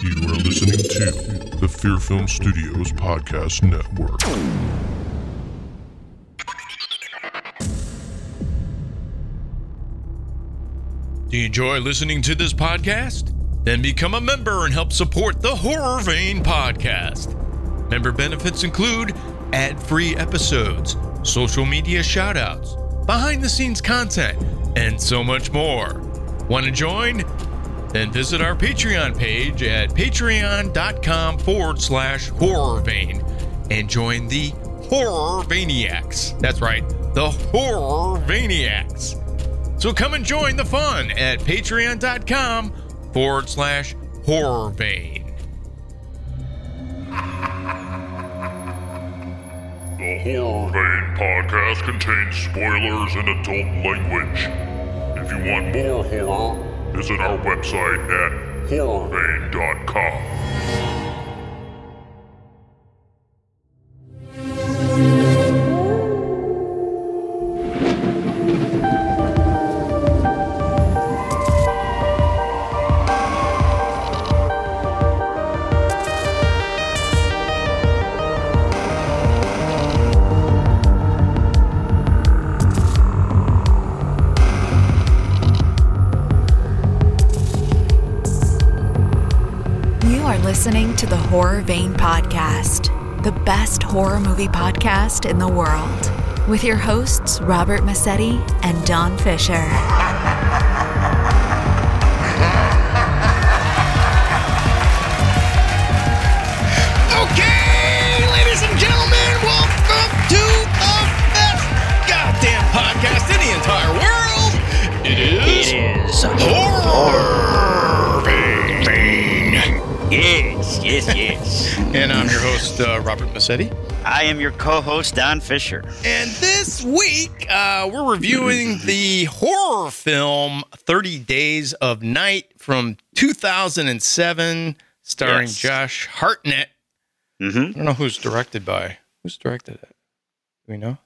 You are listening to the Fear Film Studios Podcast Network. Do you enjoy listening to this podcast? Then become a member and help support the Horror Vein podcast. Member benefits include ad free episodes, social media shoutouts, behind the scenes content, and so much more. Want to join? Then visit our Patreon page at patreon.com forward slash horror vein and join the Horror Vaniacs. That's right, the Horror Vaniacs. So come and join the fun at patreon.com forward slash horror vein. The Horror Vein podcast contains spoilers and adult language. If you want more horror, visit our website at horrorvein.com. to the Horror Vein Podcast, the best horror movie podcast in the world, with your hosts, Robert Massetti and Don Fisher. Okay, ladies and gentlemen, welcome to the best goddamn podcast in the entire world. It is, It is. Horror Vein. Yes, yes. And I'm your host, uh, Robert Massetti. I am your co-host Don Fisher. And this week, uh, we're reviewing the horror film 30 Days of Night from 2007, starring Yes. Josh Hartnett. Mm-hmm. I don't know who's directed by. Who's directed it? Do we know?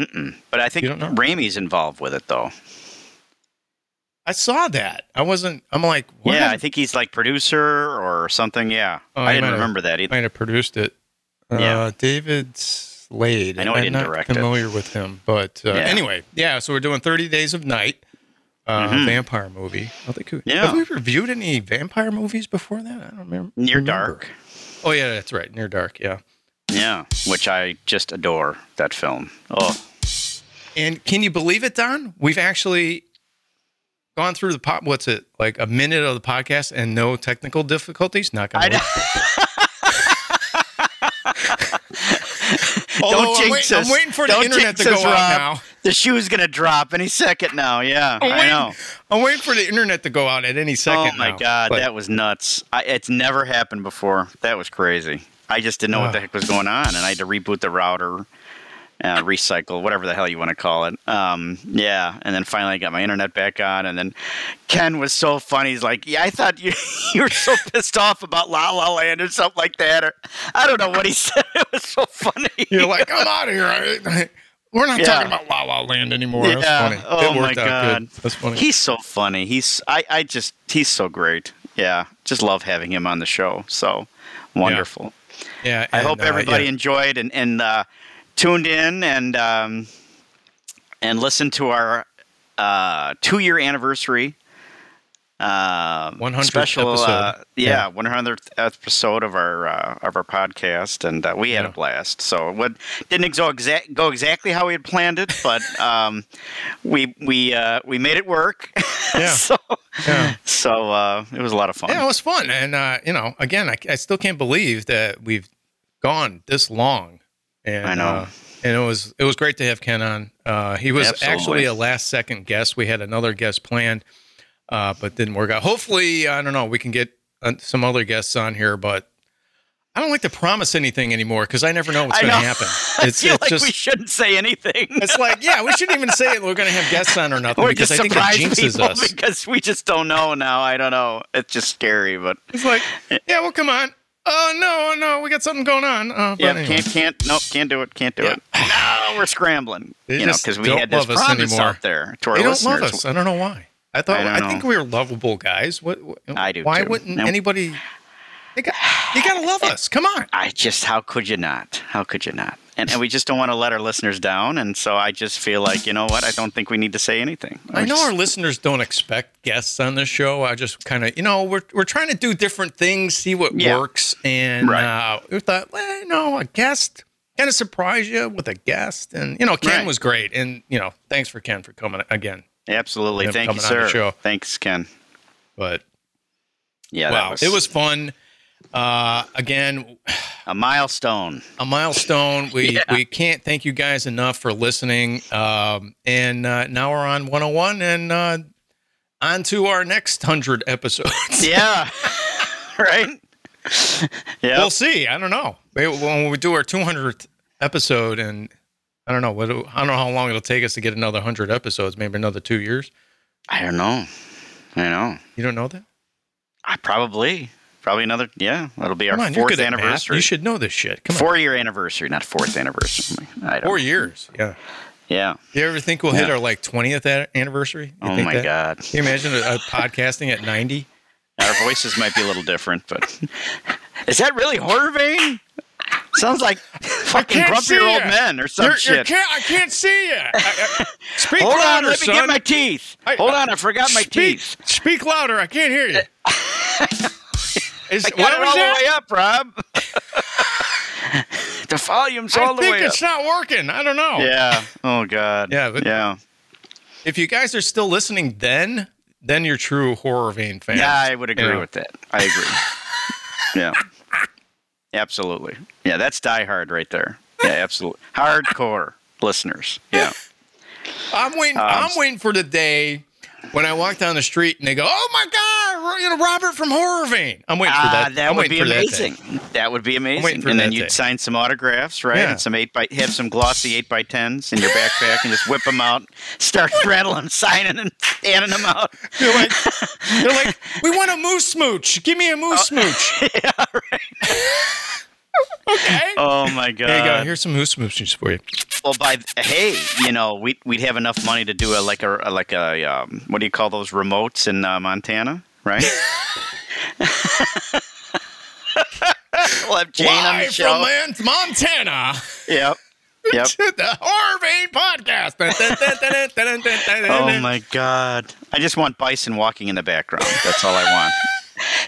Mm-mm. But I think You don't know? Raimi's involved with it, though. I saw that. I wasn't. I'm like, what? Yeah, I think he's like producer or something. Yeah, Oh, I he didn't might have- remember that either. might have produced it. Uh, Yeah. David Slade. I know I'm didn't not direct it. familiar with him, but uh, Yeah. anyway, yeah. So we're doing 30 Days of Night, uh, Mhm. vampire movie. I think. we- Yeah. Have we reviewed any vampire movies before that? I don't remember. Near remember. Dark. Oh yeah, that's right. Near Dark. Yeah. Yeah, which I just adore that film. Oh, And can you believe it, Don? We've actually gone through the pop. What's it like? A minute of the podcast and no technical difficulties. Not gonna. I know. Although Don't I'm, jinx wait- us. I'm waiting for the Don't internet to jinx go us, out Rob. now. The shoe's gonna drop any second now. Yeah, I'm I know. I'm waiting for the internet to go out at any second. Oh my now. god, But- that was nuts! I, it's never happened before. That was crazy. I just didn't know what the heck was going on, and I had to reboot the router, uh, recycle, whatever the hell you want to call it. Um, yeah, and then finally I got my internet back on, and then Ken was so funny. He's like, "Yeah, I thought you you were so pissed off about La La Land or something like that." Or I don't know what he said. It was so funny. You're like, I'm out of here. I- We're not Yeah. talking about La La Land anymore. That's Yeah. funny. Oh my God. That's funny. He's so funny. He's I, I just he's so great. Yeah, just love having him on the show. So wonderful. yeah. I and, hope uh, everybody yeah. enjoyed and, and uh, tuned in and um, and listened to our uh, two year anniversary. Uh, 100th special, episode. Uh, yeah, 100th episode of our uh, of our podcast, and uh, we had Yeah. a blast. So it would, didn't go, exact, go exactly how we had planned it, but um, we we uh, we made it work. Yeah. so Yeah. so uh, it was a lot of fun. Yeah, it was fun, and uh, you know, again, I, I still can't believe that we've gone this long. And, I know. uh, and it was it was great to have Ken on. Uh, he was Absolutely. actually a last second guest. We had another guest planned, uh, but didn't work out. Hopefully, I don't know. We can get uh, some other guests on here, but I don't like to promise anything anymore because I never know what's going to happen. I It's, feel it's like just we shouldn't say anything. it's like yeah, we shouldn't even say it. We're going to have guests on or nothing Or because just I think it jinxes us. because we just don't know now. I don't know. It's just scary, but It's like yeah, well, come on. Oh no, no, we got something going on. Uh, yeah, anyway. can't can't nope, can't do it, can't do Yeah. it. No, we're scrambling. They you know, because we had this promise anymore. out there to our They don't listeners. love us. I don't know why. I thought I I, think we were lovable guys. What? what I do, Why too. wouldn't Nope. anybody You got, you got to love us. Come on. I just, how could you not? How could you not? And, and we just don't want to let our listeners down. And so I just feel like, you know what? I don't think we need to say anything. I know just- our listeners don't expect guests on this show. I just kind of, you know, we're, we're trying to do different things, see what Yeah. works. And Right. uh, we thought, well, you know, a guest kind of surprise you with a guest. And, you know, Ken Right. was great. And, you know, thanks for Ken for coming again. Absolutely. Thank you, the sir. show. Thanks, Ken. But, Yeah, wow, that was, it was fun. Uh, again, a milestone. a milestone. We Yeah. we can't thank you guys enough for listening. Um, and uh, now we're on 101 and uh, on to our next 100 episodes. Yeah. right? Yeah. We'll see. I don't know. Maybe When we do our 200th episode, and I don't know what I don't know how long it'll take us to get another 100 episodes. Maybe another two years. I don't know. I know. You don't know that? I probably. Probably another. Yeah. That'll be our on, fourth anniversary. You should know this shit. Come on. Four year anniversary, not fourth anniversary. I don't Four years. Yeah. Yeah. You ever think we'll hit our like 20th anniversary? You Oh my that? God. Can you imagine a, a podcasting at 90? Our voices might be a little different, but is that really horror vein? Sounds like fucking grumpy old ya. men or some You're- you're shit. can't, I can't see you. I, I, speak Hold louder, on, let me son. get my teeth. I- Hold on, I forgot my speak, teeth. Speak louder. I can't hear you. Is, I got what it was all that? the way up, Rob. the volume's I all the think way up. it's not working. I don't know. Yeah. Oh God. Yeah, but- yeah. If you guys are still listening, then then you're true horror vein fans. Yeah, I would agree know. with that. I agree. yeah. Absolutely. Yeah, that's Die Hard right there. Yeah, absolutely. Hardcore listeners. Yeah. I'm waiting. Um, I'm waiting for the day when I walk down the street and they go, "Oh my God, you know Robert from Horror Vein." I'm waiting for Ah, that. that I'm would be for that amazing. That, would be amazing. And then you'd day. sign some autographs, right? Yeah. And some eight by have some glossy eight by tens in your backpack and just whip them out, start rattling, signing and handing them out. They're like, they're like, we want a moose smooch. Give me a moose smooch. yeah, right. Okay. Oh my god. There you go. Here's some moose smooches for you. Well, by hey, you know, we'd we'd have enough money to do a like a, a like a um, what do you call those remotes in uh, Montana, right? we'll have Jane Live on the show. from Lance, Montana. Yep. Yep. the Harvey Podcast. oh my god! I just want bison walking in the background. That's all I want.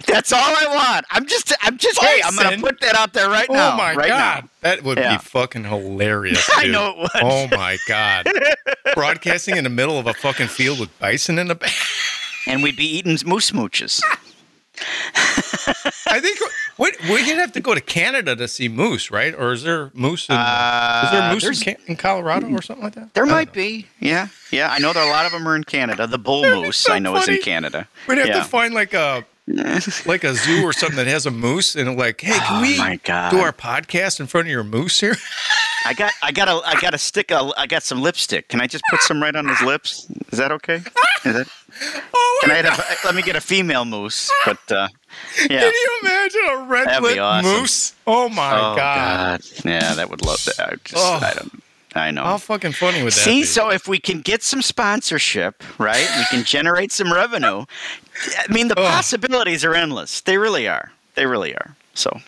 That's all I want. I'm just, I'm just, bison. hey, I'm gonna put that out there right now. Oh my right god, now. that would yeah. be fucking hilarious. Dude. I know it would. Oh my god, broadcasting in the middle of a fucking field with bison in the back. And we'd be eating moose smooches. I think what we'd have to go to Canada to see moose, right? Or is there moose? In, Uh, is there moose in, in Colorado or something like that? There I might be. Yeah. Yeah. I know there are a lot of them are in Canada. The bull moose so I know is in Canada. We'd have yeah. to find like a like a zoo or something that has a moose and like, hey, can Oh we do our podcast in front of your moose here? I got I got a I got a stick a, I got some lipstick. Can I just put some right on his lips? Is that okay? Is that Oh Can my I god! have, let me get a female moose, but uh, yeah. Can you imagine a red lip awesome. moose? Oh my oh god. Yeah, that would love that. I just Oh. I don't I know. How fucking funny would that See, be? so if we can get some sponsorship, right? We can generate some revenue. I mean, the possibilities are endless. They really are. They really are. So,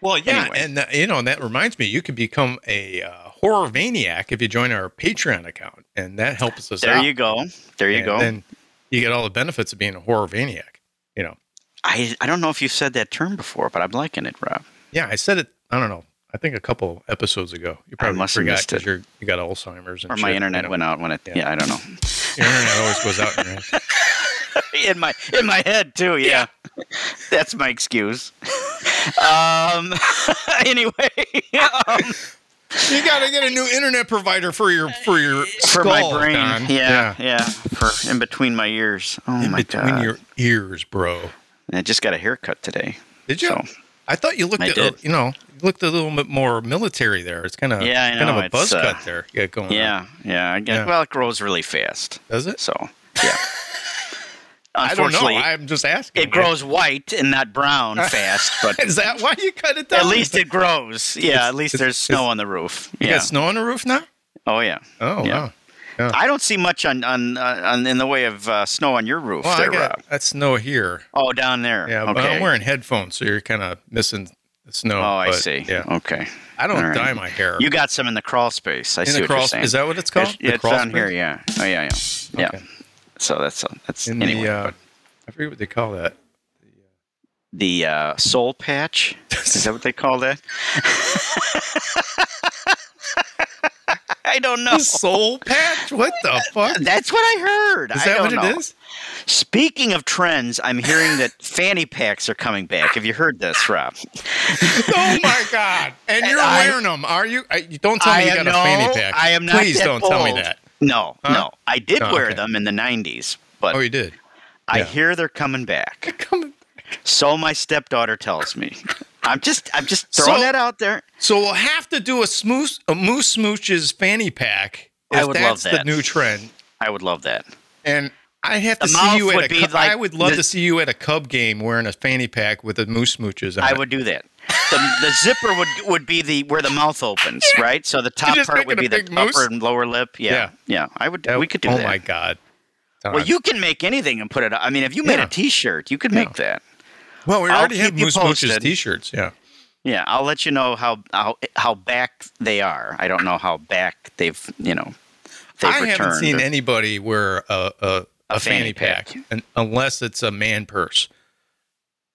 Well, yeah, Anyway. and uh, you know, and that reminds me, you could become a uh, horror maniac if you join our Patreon account, and that helps us there out. you go. There you And go. Then you get all the benefits of being a horror maniac. You know, I, I don't know if you've said that term before, but I'm liking it, Rob. yeah, I said it. I don't know. I think a couple episodes ago. You probably must have forgot because you got Alzheimer's and Or my internet you know. went out when it. Yeah. Yeah, I don't know. Your internet always goes out in your head. in my in my head too. Yeah, that's my excuse. Um. anyway, um, You got to get a new internet provider for your for your for my brain. Don. Yeah, yeah, For in between my ears. Oh in my between god! Between your ears, bro. I just got a haircut today. Did you? So- I thought you looked I at did. you know looked a little bit more military there. It's kind of Yeah, kind of a buzz uh, cut there. Got going. on. Yeah, yeah. I guess. Yeah. Well, it grows really fast. does it? So yeah. I don't know. Unfortunately, I'm just asking. it grows white and not brown fast, but Is that why you cut it down? at least it grows. Yeah, It's- at least there's snow on the roof. you got snow on the roof now. Oh yeah. Oh Yeah. wow. Yeah. I don't see much on on, uh, on in the way of uh, snow on your roof Well, there, I got Rob. that snow here. Oh, down there. Yeah, but. I'm wearing headphones, so you're kind of missing the snow. oh, I but, see. Yeah, Okay. I don't right. dye my hair. You got some in the crawl space. I in see what crawl? you're saying. Is that what it's called? It's, The it's crawl down space? here. Yeah. Oh yeah, yeah. Yeah. So that's uh, that's In anyway. the, uh, but I forget what they call that. the uh, soul patch. Is that what they call that? I don't know. The soul patch? What the fuck? That's what I heard. Is that what it know. is? Speaking of trends, I'm hearing that fanny packs are coming back. Have you heard this, Rob? oh my god! And And you're I- wearing them, are you? I, don't tell me I you got a fanny pack. I am not Please don't tell me that. No, Huh? no. I did Oh, wear okay. them in the 90s, but Oh, you did. I yeah. hear they're coming back. Come So my stepdaughter tells me. I'm just I'm just throwing So- that out there. So we'll have to do a smooth, a moose smooches fanny pack. I would love that's the that. new trend. I would love that. And I have to The see you at a. Cub- like I would love the- to see you at a Cub game wearing a fanny pack with a moose smooches. On I it. would do that. The, the zipper would would be the where the mouth opens, right? So the top part would be the moose? upper and lower lip. Yeah, Yeah. yeah. I would. That- we could do oh that. Oh my god! Well, you can make anything and put it. I mean, if you made Yeah. a T-shirt, you could make that. Well, we I'll already have moose posted. t-shirts. Yeah. Yeah, I'll let you know how how how back they are. I don't know how back they've you know they've I returned. haven't seen anybody wear a a, a, fanny, fanny pack, pack. un- unless it's a man purse.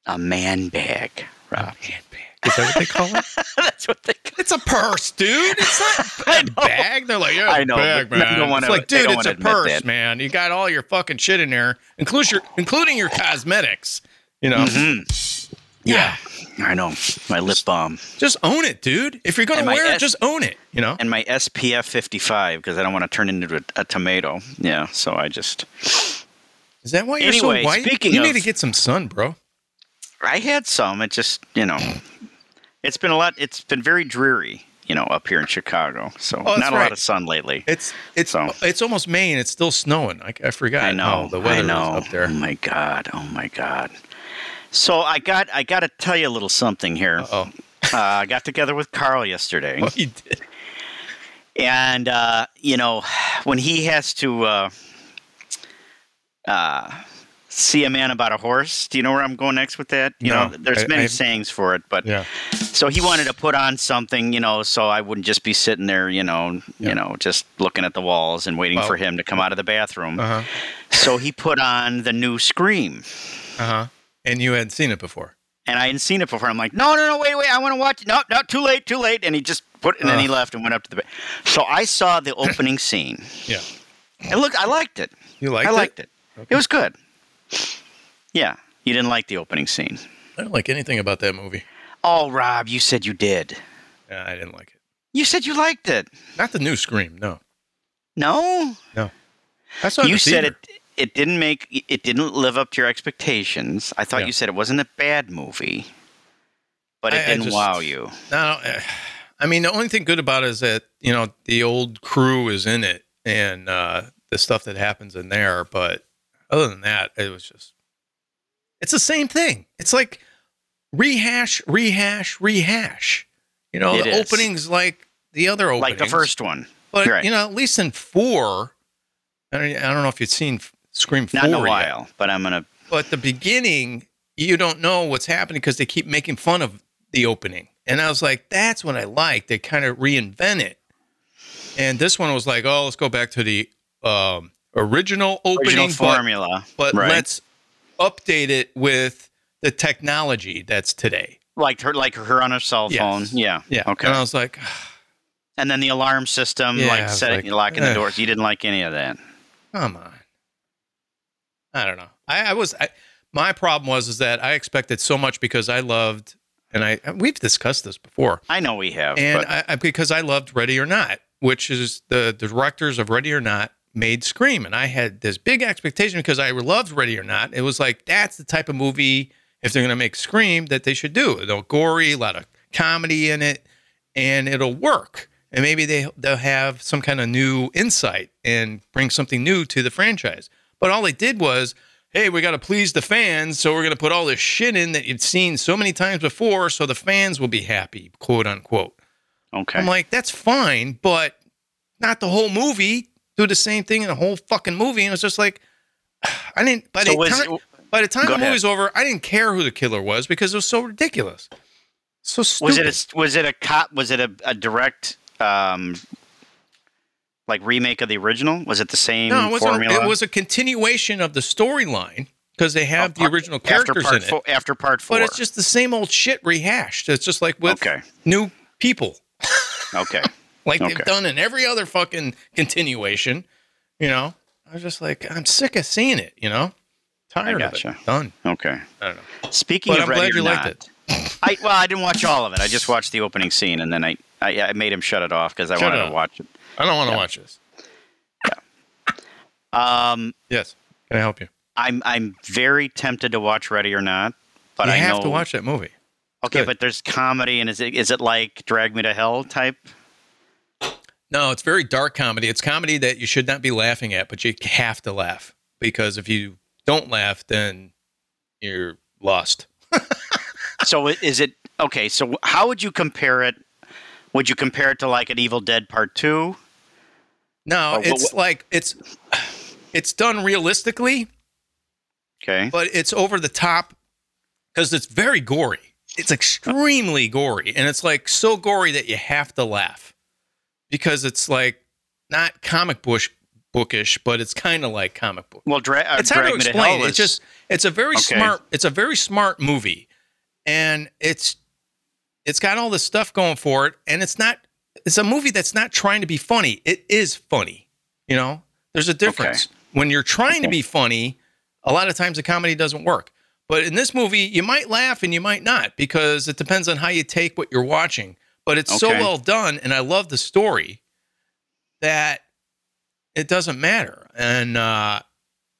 a man bag. A Rob. man bag. Is that what they call it? That's what they. Call it. It's a purse, dude. It's not a bag. They're like, yeah, I know, bag, but man. don't wanna- it's like, dude, don't it's a purse, that. man. You got all your fucking shit in there, including your, including your cosmetics. You know, Mhm. Yeah, I know. My lip balm just own it, dude. If you're gonna And my wear it, just own it. You know. and my SPF 55 because I don't want to turn into a, a tomato. Yeah, so I just Is that why you're Anyway, so white? speaking you of- need to get some sun, bro. I had some. It just you know, it's been a lot. It's been very dreary. You know, up here in Chicago, so Oh, not a right. lot of sun lately. It's it's So- it's almost May and it's still snowing. I, I forgot. I know. the weather I know. is up there. Oh my god. Oh my god. So I got I got to tell you a little something here. Oh, Uh, I got together with Carl yesterday, oh, you did. and uh, you know when he has to uh, uh, see a man about a horse. Do you know where I'm going next with that? You No, know, there's I- many I've- sayings for it, but Yeah. so he wanted to put on something, you know, so I wouldn't just be sitting there, you know, Yeah. you know, just looking at the walls and waiting for him to come out of the bathroom. Uh huh. So he put on the new Scream. Uh huh. And you hadn't seen it before. And I hadn't seen it before. I'm like, no, no, no, wait, wait, I want to watch it. No, no, too late, too late. And he just put, and then he left and went up to the bed. So I saw the opening scene. Yeah. And look, I liked it. You liked it. I it? liked it. It was good. Yeah, you didn't like the opening scene. I don't like anything about that movie. Oh, Rob, you said you did. Yeah, I didn't like it. You said you liked it. Not the new Scream. No. No, I saw you the said it. It didn't make. It didn't live up to your expectations. I thought Yeah. you said it wasn't a bad movie, but it I- I didn't just- wow you. No, I mean the only thing good about it is that you know the old crew is in it and uh, the stuff that happens in there. But other than that, it was just it's the same thing. It's like rehash, rehash, rehash. You know, It the is. openings like the other openings, Like the first one. But right. you know, at least in four, I don't, I don't know if you've seen Scream Not in a four yet. while, but I'm gonna. But the beginning, you don't know what's happening because they keep making fun of the opening. And I was like, that's what I like. They kind of reinvent it. And this one was like, oh, let's go back to the um, original opening, Original formula, but right? let's update it with the technology that's today. like her, like her on her cell Yes. phone. Yeah, Yeah. Okay. And I was like, and then the alarm system, Yeah, like setting, like, locking the doors. You didn't like any of that. come on. I don't know. I, I was I, my problem was is that I expected so much because I loved and I we've discussed this before. I know we have, and but I, I, because I loved Ready or Not, which is the, the directors of Ready or Not made Scream, and I had this big expectation because I loved Ready or Not. It was like that's the type of movie if they're going to make Scream that they should do. They'll gory, a lot of comedy in it, and it'll work. And maybe they they'll have some kind of new insight and bring something new to the franchise. But all they did was, hey, we got to please the fans, so we're going to put all this shit in that you've seen so many times before, so the fans will be happy, quote unquote. okay. I'm like, that's fine, but not the whole movie. Do the same thing in the whole fucking movie, and it's just like I didn't. By So the was- time, by the time the movie's ahead. over, I didn't care who the killer was because it was so ridiculous, so stupid. Was it a was it a cop? Was it a, a direct um, like remake of the original? Was it the same no, it formula? It was a continuation of the storyline because they have the original after characters part in it. after part four. But it's just the same old shit rehashed. It's just like with Okay. new people, okay. Like Okay. they've done in every other fucking continuation. You know, I was just like, I'm sick of seeing it. You know, tired gotcha. of it. Done. Okay. I don't know. Speaking But of I'm glad you or liked it. I well, I didn't watch all of it. I just watched the opening scene, and then I I, I made him shut it off because I Shut wanted to watch it. I don't want to watch this. Um, Yes. Can I help you? I'm I'm very tempted to watch Ready or Not, but you I have know to watch that movie. Okay, good. but there's comedy, and is it is it like Drag Me to Hell type? No, it's very dark comedy. It's comedy that you should not be laughing at, but you have to laugh because if you don't laugh, then you're lost. so is it okay? So how would you compare it? Would you compare it to like an Evil Dead Part Two? No, wha- it's like it's it's done realistically, Okay, but it's over the top because it's very gory. It's extremely gory, and it's like so gory that you have to laugh because it's like not comic bookish, but it's kind of like comic book. well, dra- uh, it's hard Drag to explain. It's just it's a very Okay. smart it's a very smart movie, and it's it's got all this stuff going for it, and it's not it's a movie that's not trying to be funny. It is funny, you know. There's a difference when you're trying to be funny. A lot of times the comedy doesn't work, but in this movie you might laugh and you might not because it depends on how you take what you're watching. But it's so well done, and I love the story that it doesn't matter. And uh,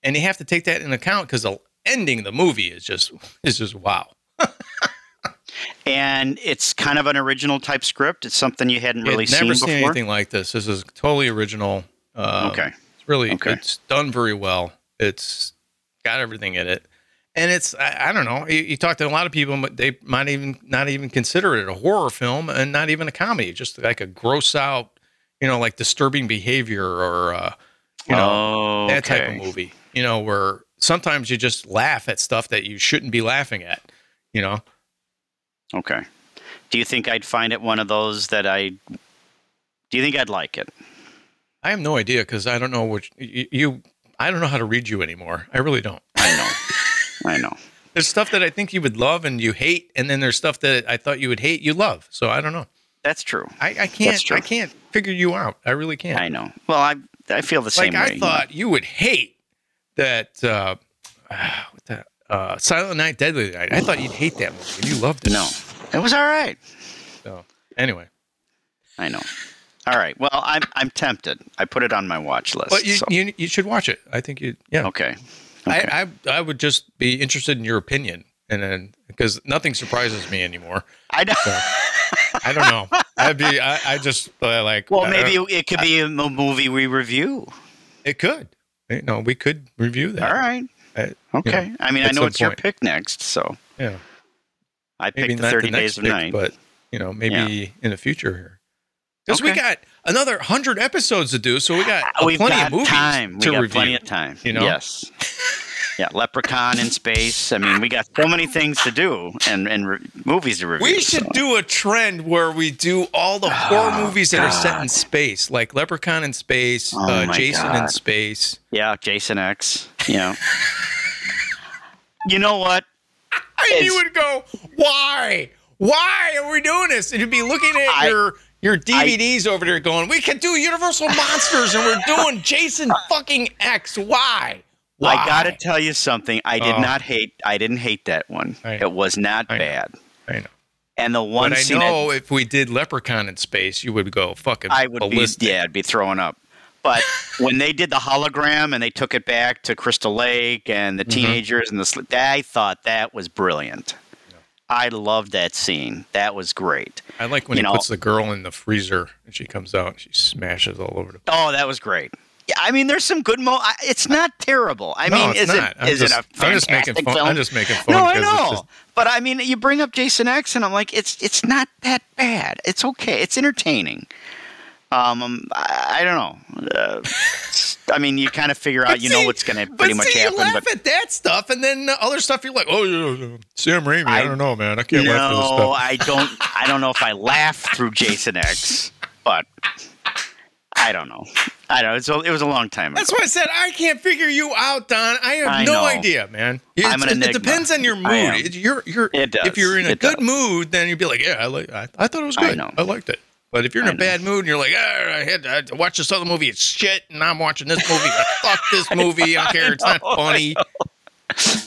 and you have to take that in account because the ending of the movie is just is just wow. and it's kind of an original type script. It's something you hadn't really never seen seen before. anything like this. This is totally original. Uh, Okay, it's really Okay. it's done very well. It's got everything in it, and it's I, I don't know. You, you talk to a lot of people, but they might even not even consider it a horror film and not even a comedy, just like a gross out, you know, like disturbing behavior or uh, you know oh, that type of movie. You know, where sometimes you just laugh at stuff that you shouldn't be laughing at. You know, Okay. Do you think I'd find it one of those that I? Do you think I'd like it? I have no idea because I don't know which you. I don't know how to read you anymore. I really don't. I know. I know. There's stuff that I think you would love and you hate, and then there's stuff that I thought you would hate you love. So I don't know. That's true. I, I can't. true. I can't figure you out. I really can't. I know. Well, I I feel the same. like same I thought you would hate that. Uh, what the uh, Silent Night, Deadly Night. I thought you'd hate that movie. You loved it. No, it was all right. So anyway, I know. All right. Well, I'm I'm tempted. I put it on my watch list. but you, so- you you should watch it. I think you. Yeah. okay. Okay. I, I I would just be interested in your opinion, and then because nothing surprises me anymore. I know. I don't know. I'd be. I, I just uh, like. well, maybe it could be a movie we review. it could. You know, we could review that. All right. Uh, Okay. you know, I mean, I know it's your pick next, so Yeah. I Maybe picked the 30 the next Days of pick, Night. but you know, maybe in the future here. Because we got another hundred episodes to do, so we got We've plenty got of movies time. to we got review. plenty of time. you know? Yes. Yeah, Leprechaun in space. I mean, we got so many things to do and and re- movies to review. We should so. do a trend where we do all the horror Oh, movies that are set in space, like Leprechaun in space, Oh, uh, Jason in space. Yeah, Jason X. Yeah. you know what? And you would go, "Why? Why are we doing this?" And you'd be looking at I- your your DVDs over there, going, "We can do Universal Monsters, and we're doing Jason fucking X. Why? Why?" I gotta tell you something. I did Oh. not hate. I didn't hate that one. It was not I know. bad. I know. And the one But I scene know if we did Leprechaun in space, you would go fucking I would ballistic. be yeah, I'd be throwing up. But when they did the hologram and they took it back to Crystal Lake and Mm-hmm. the teenagers and the I thought that was brilliant. I love that scene. That was great. I like when you he know- puts the girl in the freezer and she comes out and she smashes all over the. Place. Oh, that was great. Yeah, I mean, there's some good mo. I- It's not terrible. I No, mean, it's is not. it I'm is just- it a I'm fantastic just making fun- film? I'm just making fun No, I know. just- But I mean, you bring up Jason X, and I'm like, it's it's not that bad. It's okay. It's entertaining. Um, I, I don't know. Uh, I mean, you kind of figure out, But you know what's going to pretty much see, happen. You laugh But at that stuff, and then the other stuff you're like, oh, yeah, Sam Raimi. I, I- don't know, man. I can't laugh at this no, stuff. I don't. I don't know if I laugh through Jason X, but I don't know. I don't know. It's a, it was a long time ago. That's why I said I can't figure you out, Don. I have I no idea, man. It's- I'm an it, it depends on your mood. I you're, you're, It does. If you're in a It good does. mood, then you'd be like, yeah, I, like, I, I thought it was I good. know. I liked it. But if you're in I a know. bad mood and you're like, I had, I had to watch this other movie, it's shit, and I'm watching this movie. Fuck this movie. I don't care. It's not funny.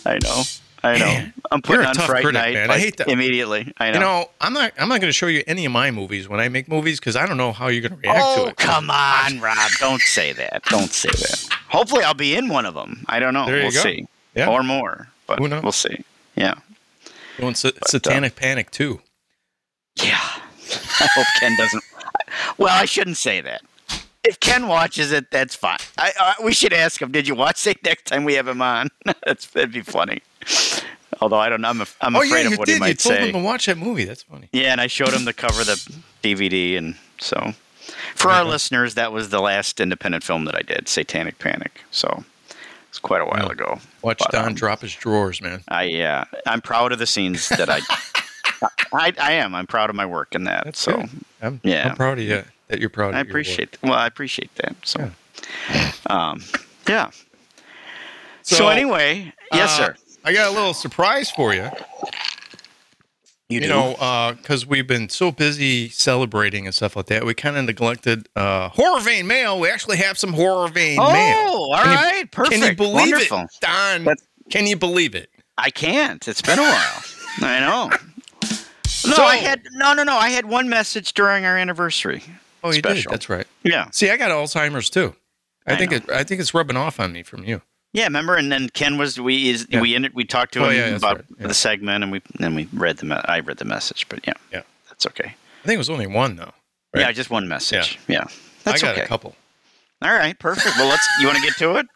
I know. I know. I'm putting you're a on tough Fright critic, Night man. I hate that. immediately. I know. You know, I'm not. I'm not going to show you any of my movies when I make movies because I don't know how you're going to react to oh it. come on, Rob! Don't say that. Don't say that. Hopefully, I'll be in one of them. I don't know. There we'll go. see. Yeah. Or more, but Who knows? we'll see. Yeah. Doing sa- uh, Satanic Panic too. Yeah. I hope Ken doesn't. Well, I shouldn't say that. If Ken watches it, that's fine. I, uh, we should ask him. Did you watch it next time we have him on? that's that'd be funny. Although I don't know, I'm, af- I'm oh afraid yeah, of you what did. he You might told say. him to watch that movie. That's funny. Yeah, and I showed him the cover of the DVD, and so for our listeners, that was the last independent film that I did, Satanic Panic. So it's quite a while Yeah. ago. Watch But, Don um, drop his drawers, man. I yeah, I'm proud of the scenes that I. I, I am. I'm proud of my work in that. That's so good. I'm, yeah. I'm proud of you that you're proud. I of your work. appreciate. Well, I appreciate that. So, um, yeah. So, So, anyway, yes, Uh, sir. I got a little surprise for you. You, You do? know, because we've been so busy celebrating and stuff like that, we kind of neglected uh, horror vein mail. We actually have some horror vein Oh, mail. all Can you- perfect. Can you believe Wonderful. it, Don? That's- Can you believe it? I can't. It's been a while. I know. No, So- I had no, no, no. I had one message during our anniversary. Oh, you Special. did. That's right. Yeah, See, I got Alzheimer's too. I, I think know. it. I think it's rubbing off on me from you. yeah. Remember, and then Ken was we is Yeah. we ended we talked to oh, him Oh, yeah, about right. Yeah. the segment, and we then we read the me- I read the message, but yeah, Yeah. that's okay. I think it was only one though. Right. Yeah, just one message. Yeah, that's I got okay. a couple. All right, perfect. Well, let's. You want to get to it?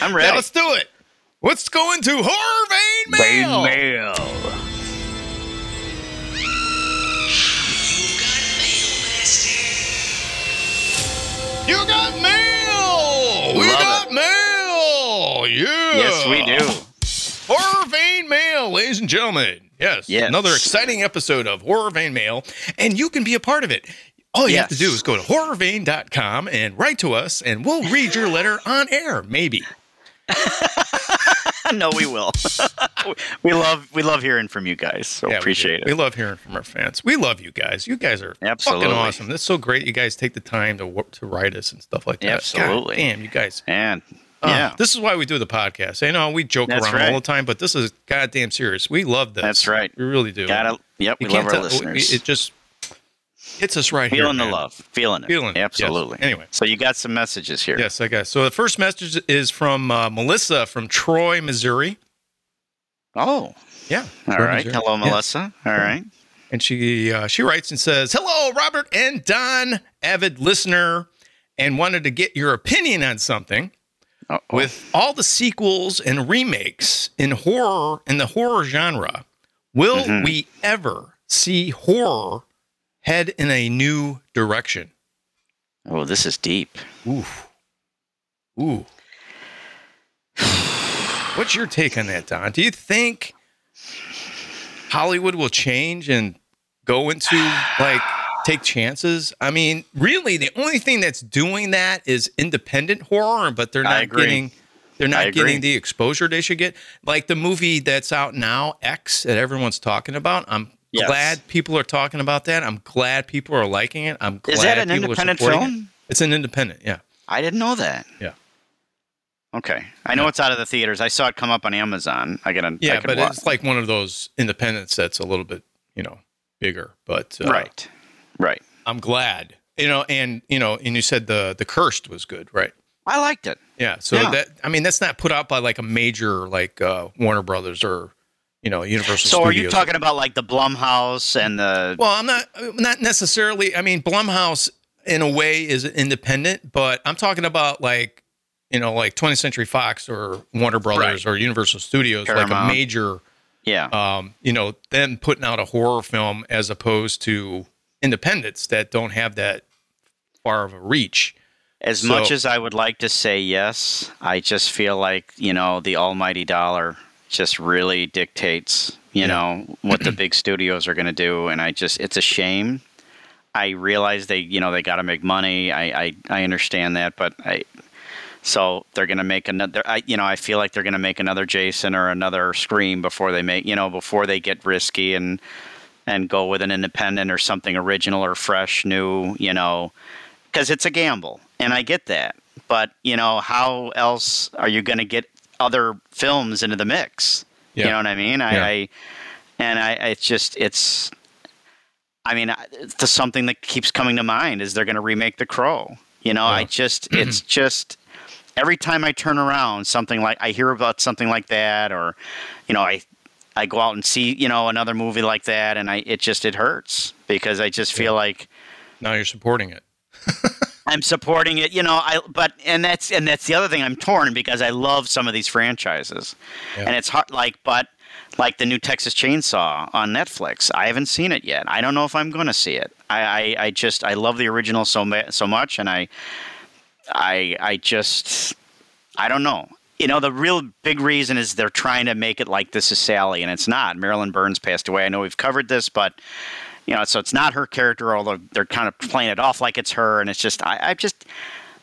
I'm Yeah, ready. let's do it. Let's go into horror vein mail. mail. You got mail. We Love got it. mail. Yeah. Yes, we do. Horror Vein Mail, ladies and gentlemen. Yes. Yes. Another exciting episode of Horror Vein Mail, and you can be a part of it. All you have to do is go to horrorvein.com and write to us, and we'll read your letter on air, maybe. no, we will. we love we love hearing from you guys. So Yeah, appreciate. We it. love hearing from our fans. We love you guys. You guys are Absolutely. fucking awesome. That's so great. You guys take the time to to write us and stuff like that. Absolutely. God damn, you guys. And Uh, yeah, This is why we do the podcast. I know we joke That's around right. all the time, but this is goddamn serious. We love this. That's right. We really do. gotta. Yep, You we love our tell- listeners. It just hits us right here. feeling the man. love, feeling it, Feeling it, yes. absolutely. Anyway. so you got some messages here. Yes, I guess. So the first message is from uh, Melissa from Troy, Missouri. Oh, Yeah. all Troy, right. Missouri. Hello, Yeah. Melissa. All right. And she uh, she writes and says, "Hello, Robert and Don, avid listener, and wanted to get your opinion on something. Uh-oh. With all the sequels and remakes in horror in the horror genre, will Mhm. we ever see horror head in a new direction?" oh, this is deep. Ooh, ooh. What's your take on that, Don? Do you think Hollywood will change and go into like take chances? I mean, really, the only thing that's doing that is independent horror, but they're not getting they're not getting the exposure they should get. Like the movie that's out now, X, that everyone's talking about. I'm Yes. glad people are talking about that. I'm glad people are liking it. I'm glad Is that an independent supporting it. film? It's an independent, yeah. I didn't know that. Yeah. Okay, I know Yeah. it's out of the theaters. I saw it come up on Amazon. I gotta. I Yeah, but watch. it's like one of those independents that's a little bit, you know, bigger. But uh, right, right. I'm glad, you know, and you know, and you said the the cursed was good, right? I liked it. Yeah. So Yeah. that I mean, that's not put out by like a major like uh, Warner Brothers or you know Universal. So, are you talking about like the Blumhouse and the? Well, I'm not not necessarily. I mean, Blumhouse in a way is independent, but I'm talking about like you know, like 20th Century Fox or Warner Brothers or Universal Studios, like a major. yeah, um, you know, them putting out a horror film as opposed to independents that don't have that far of a reach. As So- much as I would like to say yes, I just feel like, you know, the almighty dollar just really dictates, you Yeah. know, what the big studios are going to do. And I just, it's a shame. I realize they, you know, they got to make money. I, I, I understand that, but I, so they're going to make another, I, you know, I feel like they're going to make another Jason or another Scream before they make, you know, before they get risky and, and go with an independent or something original or fresh, new, you know, because it's a gamble, and I get that. But you know, how else are you going to get other films into the mix? Yeah. You know what I mean? I, Yeah. I and I, it's just it's. I mean, it's something that keeps coming to mind is they're going to remake The Crow. You know, I just it's just every time I turn around, something like I hear about something like that, or you know, I I go out and see you know another movie like that, and I it just it hurts because I just feel like Now you're supporting it. I'm supporting it, you know. I but and that's and that's the other thing. I'm torn because I love some of these franchises, Yeah. and it's hard. Like, but like the new Texas Chainsaw on Netflix, I haven't seen it yet. I don't know if I'm going to see it. I, I I just I love the original so ma- so much, and I I I just I don't know. You know, the real big reason is they're trying to make it like this is Sally, and it's not. Marilyn Burns passed away. I know we've covered this, but you know, so it's not her character, although they're kind of playing it off like it's her, and it's just I, I just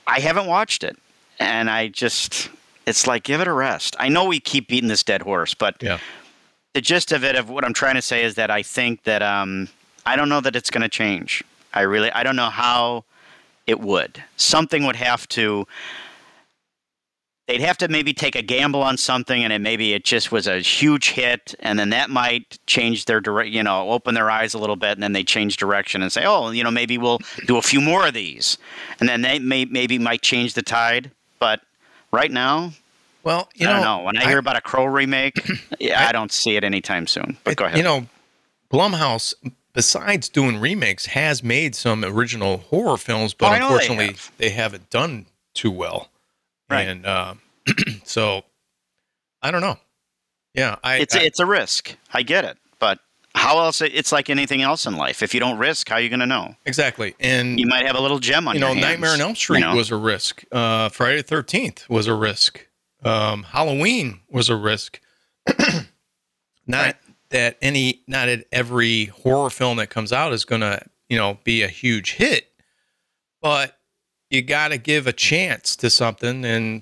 I haven't watched it, and I just it's like give it a rest. I know we keep beating this dead horse, but Yeah. the gist of it of what I'm trying to say is that I think that um I don't know that it's going to change. I really I don't know how it would. Something would have to they'd have to maybe take a gamble on something and it maybe it just was a huge hit and then that might change their direct you know open their eyes a little bit and then they change direction and say oh you know maybe we'll do a few more of these and then they may maybe might change the tide but right now Well, you I know, don't know when I, hear about a crow remake yeah, I, don't see it anytime soon but it- go ahead You know, Blumhouse, besides doing remakes, has made some original horror films, but Oh, I know they unfortunately, have. they, haven't done too well. Right. And uh, so, I don't know. Yeah, I. it's I- it's a risk I get it but how else it's like anything else in life if you don't risk how are you going to know exactly. And you might have a little gem on you know, hands, Nightmare on Elm Street you know? was a risk. Uh, Friday the Thirteenth was a risk. Um, Halloween was a risk. not Right. that any, not that every horror film that comes out is going to, you know, be a huge hit, but you got to give a chance to something, and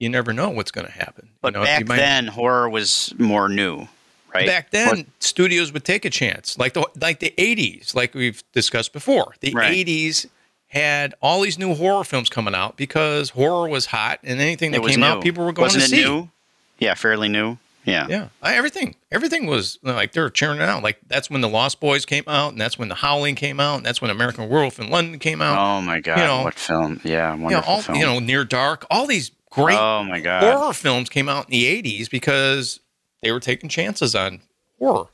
you never know what's going to happen. You But know, you back might- then, horror was more new, right? Back then, studios would take a chance, like the like the '80s, like we've discussed before. The Right. '80s had all these new horror films coming out because horror was hot, and anything that came new. out, people were going Wasn't to it see. new? Yeah, fairly new. Yeah. Yeah, I- everything, everything was like they were cheering it out. Like that's when the Lost Boys came out, and that's when the Howling came out, and that's when American Werewolf in London came out. Oh my God! You know, what film? Yeah, you know, wonderful all film. you know, Near Dark, all these great oh my God! horror films came out in the '80s because they were taking chances on horror.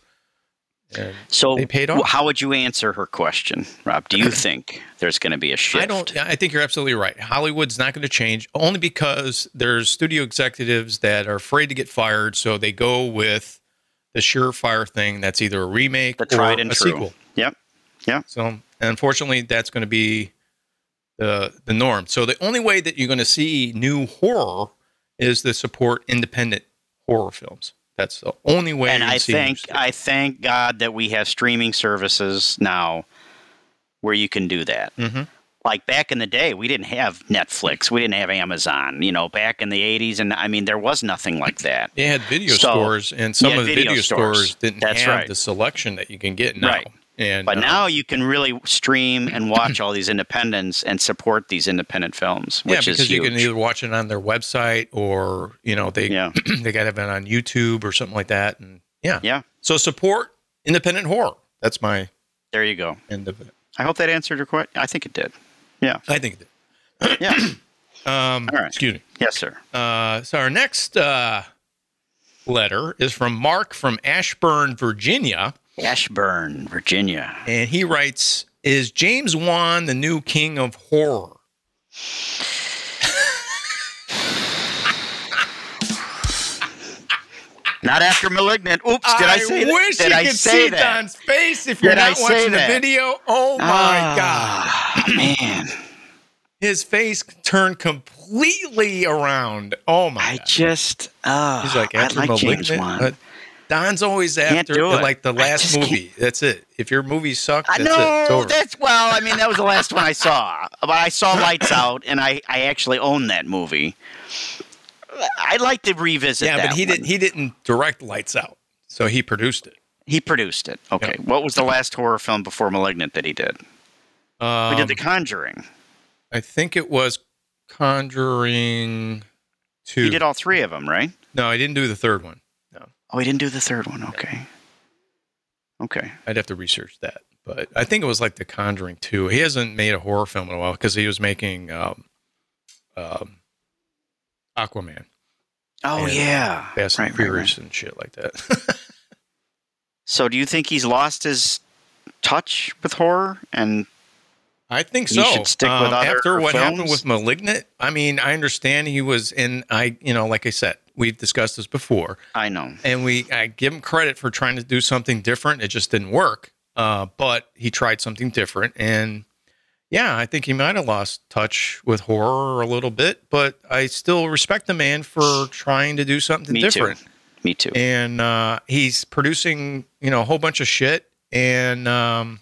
And so, they paid off. how would you answer her question, Rob? Do you think there's going to be a shift? I don't. I think you're absolutely right. Hollywood's not going to change only because there's studio executives that are afraid to get fired, so they go with the surefire thing. That's either a remake The tried or and a true. sequel. Yep. Yep. So, unfortunately, that's going to be the the norm. So, the only way that you're going to see new horror is to support independent horror films. That's the only way. and I think. I thank God that we have streaming services now where you can do that. Mhm. Like back in the day, we didn't have Netflix, we didn't have Amazon. You know, back in the '80s, and I mean, there was nothing like that. They had video So, stores, and some of the video video, stores. stores. didn't That's have right. the selection that you can get now. Right. And But uh, now you can really stream and watch all these independents and support these independent films, yeah, because is you can either watch it on their website or you know they Yeah. they got it on YouTube or something like that. And yeah, yeah, So support independent horror. That's my there you go. end of it. I hope that answered your question. I think it did. Yeah, I think that. yeah. Um, All right. Excuse me. yes, sir. Uh, so our next uh, letter is from Mark from Ashburn, Virginia, Ashburn, Virginia. and he writes: "Is James Wan the new king of horror?" Not after Malignant. Oops, did I, say that? I wish Did you I could see that? Don's face if you're Did not watching the video. Oh my god! Ah, man. his face turned completely around. Oh my! I God. just, uh, He's like I after like James malignant. Don's always after it. like the last just can't- movie. That's it. If your movie sucked, I that's it. It's know over. that's well. I mean, that was the last one I saw. But I saw Lights Out, and I, I actually own that movie. I'd like to revisit. yeah, but he one. didn't. He didn't direct Lights Out, so he produced it. He produced it. Okay. What was the last horror film before *Malignant* that he did? Um, We did *The Conjuring*. I think it was Conjuring Two. He did all three of them, right? no, I didn't do the third one. Oh, he didn't do the third one. Okay. Okay. I'd have to research that, but I think it was like The Conjuring Two. He hasn't made a horror film in a while because he was making um, um, Aquaman, Oh And yeah. Fast Right, and Furious, right. and shit like that. So, do you think he's lost his touch with horror? And I think so. should stick with Um, after what happened with *Malignant*. I mean, I understand he was in. I, you know, like I said, we've discussed this before, I know. and we I give him credit for trying to do something different. It just didn't work. Uh, but he tried something different, and yeah, I think he might have lost touch with horror a little bit. But I still respect the man for trying to do something Me different. too. Me too. And uh, he's producing, you know, a whole bunch of shit, and um,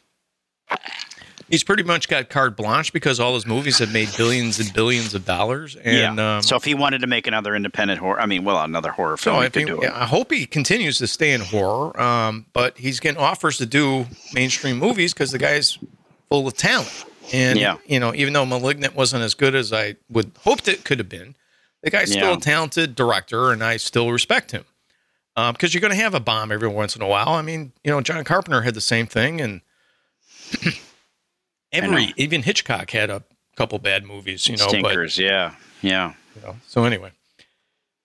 he's pretty much got carte blanche because all his movies have made billions and billions of dollars. And yeah. um, so, if he wanted to make another independent horror, I mean, well, another horror film, I he could think do it. I hope he continues to stay in horror. Um, but he's getting offers to do mainstream movies because the guy's full of talent. And Yeah. you know, even though *Malignant* wasn't as good as I would hoped it could have been, the guy's still Yeah. a talented director, and I still respect him. Because you're going to have a bomb every once in a while. I mean, you know, John Carpenter had the same thing, and every even Hitchcock had a couple bad movies. You know, but Stinkers, yeah, yeah. you know, so anyway,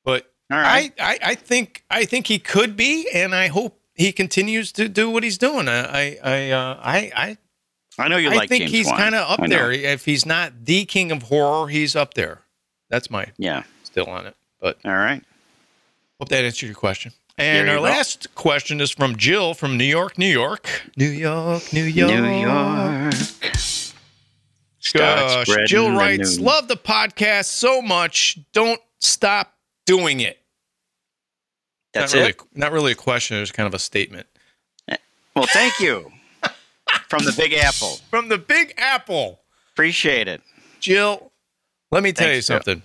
but All right. I, I, I think I think he could be, and I hope he continues to do what he's doing. I I I uh, I, I, I, know you I like think James he's kind of up there. If he's not the king of horror, he's up there. That's my Yeah. still on it. But All right. hope that answered your question. And There our go. last question is from Jill from New York, New York, New York, New York, New York. Start Gosh, Jill writes, news. "Love the podcast so much. Don't stop doing it." That's not really, it. Not really a question. It's kind of a statement eh, Well, thank you. From the Big Apple. from the Big Apple. Appreciate it. Jill, let me tell Thanks, you Jill. something.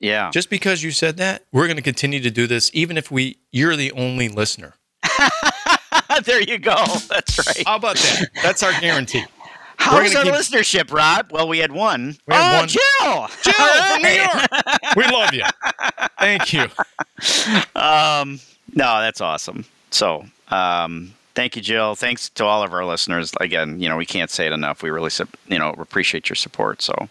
Yeah. Just because you said that, we're going to continue to do this, even if we you're the only listener. there you go. That's right. How about that? That's our guarantee. How's our keep- listenership, Rob? Well, we had one. We had oh, one. Jill. Jill All from New. York. We love you. Thank you. Um, no, that's awesome. So, um, thank you, Jill. Thanks to all of our listeners. Again, you know, we can't say it enough. We really, you know, appreciate your support. So,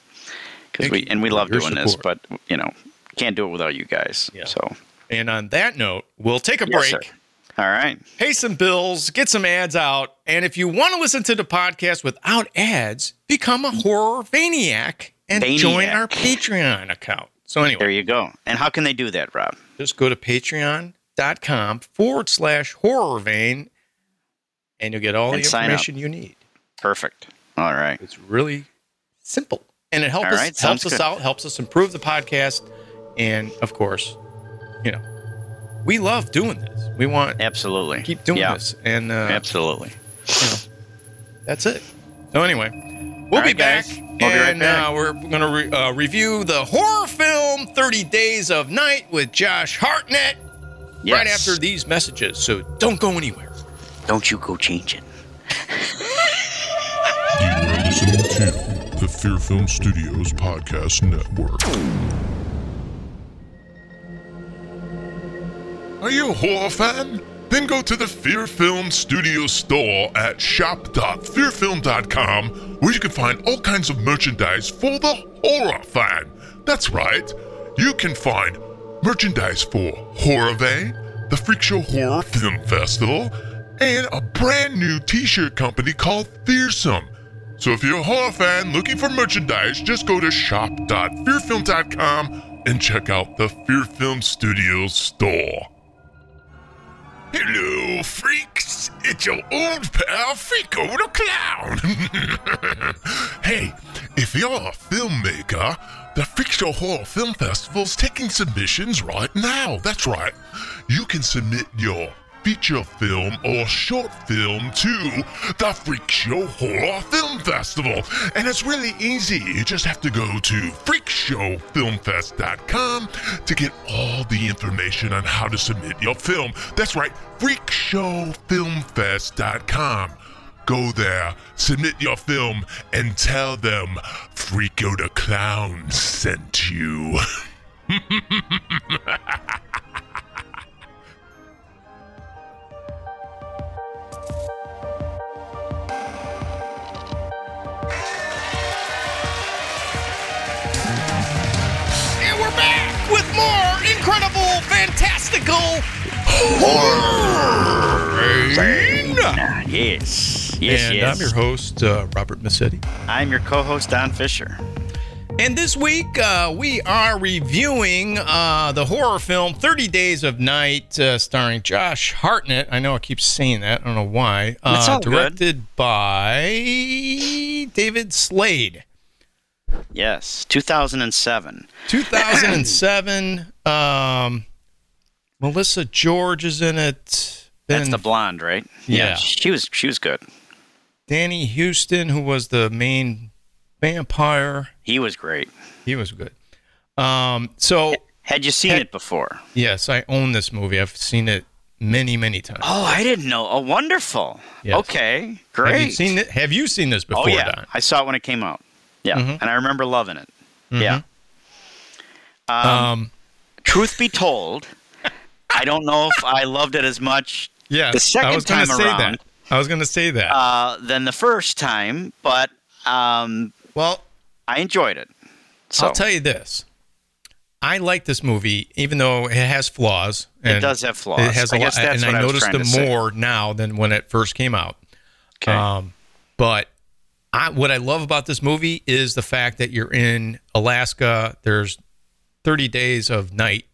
because we and we love your doing this, but you know, can't do it without you guys. Yeah. So, And on that note, we'll take a Yes, break. sir. All right. pay some bills, get some ads out, and if you want to listen to the podcast without ads, become a horror maniac and join our Patreon account. So anyway. There you go. And how can they do that, Rob? just go to patreon.com forward slash horror vein and you'll get all And the information you need. Perfect. All right. It's really simple. And it us right, sounds helps us good. out, helps us improve the podcast. And of course, you know, we love doing this. We want Absolutely. keep doing yeah, this. And uh, Absolutely. you know, that's it. So anyway, we'll All be right, back, guys. We'll be right and back. Uh, we're going to re- uh, review the horror film "30 Days of Night" with Josh Hartnett Yes. right after these messages. So don't go anywhere. Don't you go change it. You are listening to the Fear Film Studios Podcast Network. Are you a horror fan? Then go to the Fear Film Studio store at shop.fearfilm.com where you can find all kinds of merchandise for the horror fan. That's right. You can find merchandise for Horror Vein, the Freak Show Horror Film Festival, and a brand new t-shirt company called Fearsome. So if you're a horror fan looking for merchandise, just go to shop.fearfilm.com and check out the Fear Film Studios store. Hello, freaks! It's your old pal Freako the Clown! hey, If you're a filmmaker, the Freak Show Horror Film Festival is taking submissions right now. That's right. You can submit your feature film or short film to the Freak Show Horror Film Festival. And it's really easy. You just have to go to freakshowfilmfest.com to get all the information on how to submit your film. That's right, freakshowfilmfest.com. Go there, submit your film, and tell them Freako the Clown sent you. more incredible, fantastical horror. Yes. Yes, and yes. I'm your host, uh, Robert Massetti. I'm your co-host Don Fisher. And this week, uh, we are reviewing uh, the horror film 30 Days of Night, uh, starring Josh Hartnett. I know I keep saying that. I don't know why. That's Uh, all good. directed by David Slade. Yes, 2007. 2007. um, Melissa George is in it. That's the blonde, right? Yeah. She was she was good. Danny Huston, who was the main vampire. He was great. He was good. Um, so, Had you seen Had- it before? yes, I own this movie. I've seen it many, many times. Oh, I didn't know. Oh, wonderful. Yes. Okay, great. Have you seen it? Have you seen this before, Oh yeah, Don? I saw it when it came out. Yeah, Mhm. and I remember loving it. Yeah. Um, Um, truth be told, I don't know if I loved it as much yes, the second I was time say around- that. I was going to say that. uh, than the first time, but um, well, I enjoyed it. So I'll tell you this. I like this movie, even though it has flaws. it does have flaws. It has a I lot, that's and what I I noticed them more now than when it first came out. Okay. Um, but I, what I love about this movie is the fact that you're in Alaska. There's 30 days of night.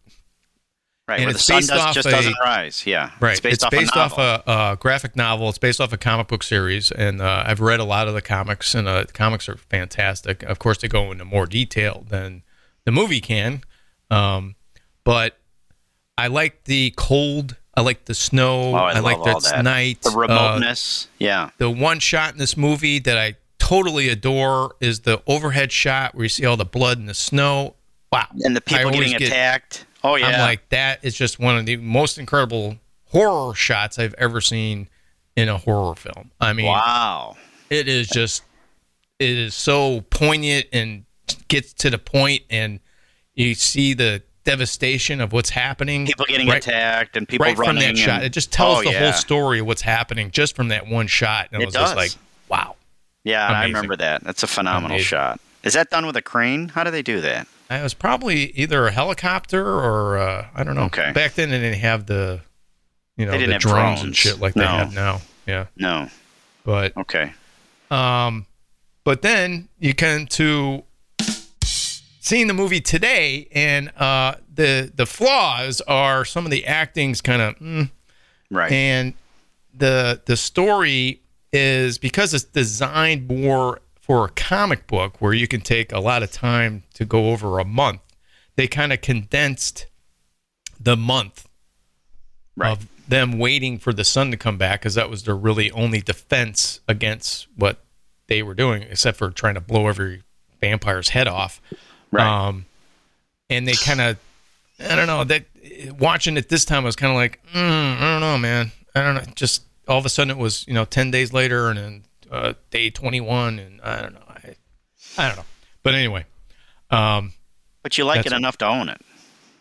right, and where the it's sun based does, off just a- doesn't rise. Yeah. Right. It's based, off, a, novel. a, a graphic novel. It's based off a comic book series, and uh, I've read a lot of the comics, and uh, the comics are fantastic. Of course, they go into more detail than the movie can, um, but I like the cold. I like the snow. Oh, I, like love that it's night. The Uh, remoteness. yeah. the one shot in this movie that I totally adore is the overhead shot where you see all the blood and the snow. Wow. And the people getting get- attacked. Oh yeah. I'm like, that is just one of the most incredible horror shots I've ever seen in a horror film. I mean, wow. it is just, it is so poignant and gets to the point, and you see the devastation of what's happening. People getting right, attacked and people right from running. that shot. It just tells Oh, the yeah. whole story of what's happening just from that one shot. And It it was just like, wow. Yeah, I remember that. That's a phenomenal Amazing. shot. Is that done with a crane? How do they do that? It was probably either a helicopter or uh, I don't know. Okay. Back then, they didn't have the, you know, They didn't the have drones, and shit like they have now. Yeah, No. but Okay. um, but then you come to seeing the movie today, and uh, the the flaws are some of the acting's kind of, mm, Right. and the the story is because it's designed more for a comic book where you can take a lot of time to go over a month. They kind of condensed the month right. of them waiting for the sun to come back because that was their really only defense against what they were doing, except for trying to blow every vampire's head off. right. Um, and they kind of, I don't know, that watching it this time I was kind of like, mm, I don't know, man. I don't know. Just all of a sudden it was, you know, 10 days later and then uh, day 21. And I don't know. I, I don't know. But anyway, um, but you like it enough to own it.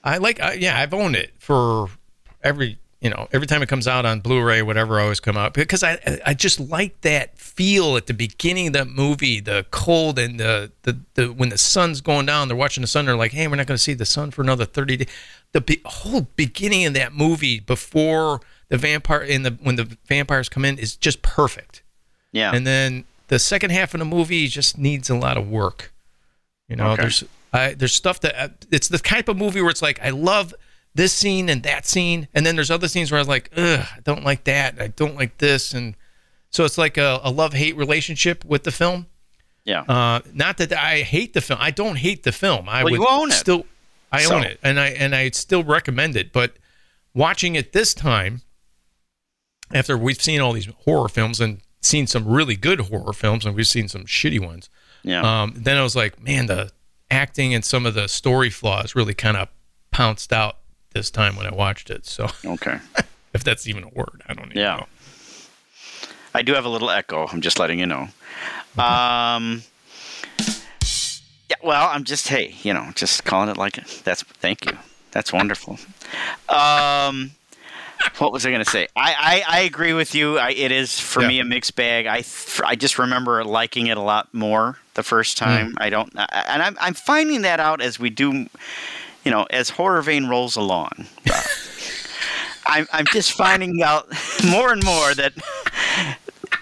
I like, I, yeah, I've owned it for every, you know, every time it comes out on Blu-ray, whatever, I always come out because I, I just like that feel at the beginning of that movie, the cold and the, the, the when the sun's going down, they're watching the sun. They're like, hey, we're not going to see the sun for another thirty days. The be- whole beginning of that movie before the vampire in the when the vampires come in is just perfect, Yeah. and then the second half of the movie just needs a lot of work. You know, Okay. there's I, there's stuff that uh, it's the type of movie where it's like I love this scene and that scene, and then there's other scenes where I was like, ugh, I don't like that, I don't like this, and so it's like a, a love hate relationship with the film. Yeah. Uh, not that I hate the film. I don't hate the film. I Well, would you own it. still. I So- own it, and I and I still recommend it. But watching it this time, after we've seen all these horror films and seen some really good horror films, and we've seen some shitty ones. yeah. Um, then I was like, man, the acting and some of the story flaws really kind of pounced out this time when I watched it. So okay. if that's even a word, I don't even Yeah. know. I do have a little echo. I'm just letting you know. Um. Yeah. Well, I'm just hey, you know, just calling it like it. That's thank you. That's wonderful. Um. What was I going to say? I, I, I agree with you. I, it is for Yeah. me a mixed bag. I I just remember liking it a lot more the first time. I don't, and I'm I'm finding that out as we do, you know, as horror vein rolls along. I'm I'm just finding out more and more that.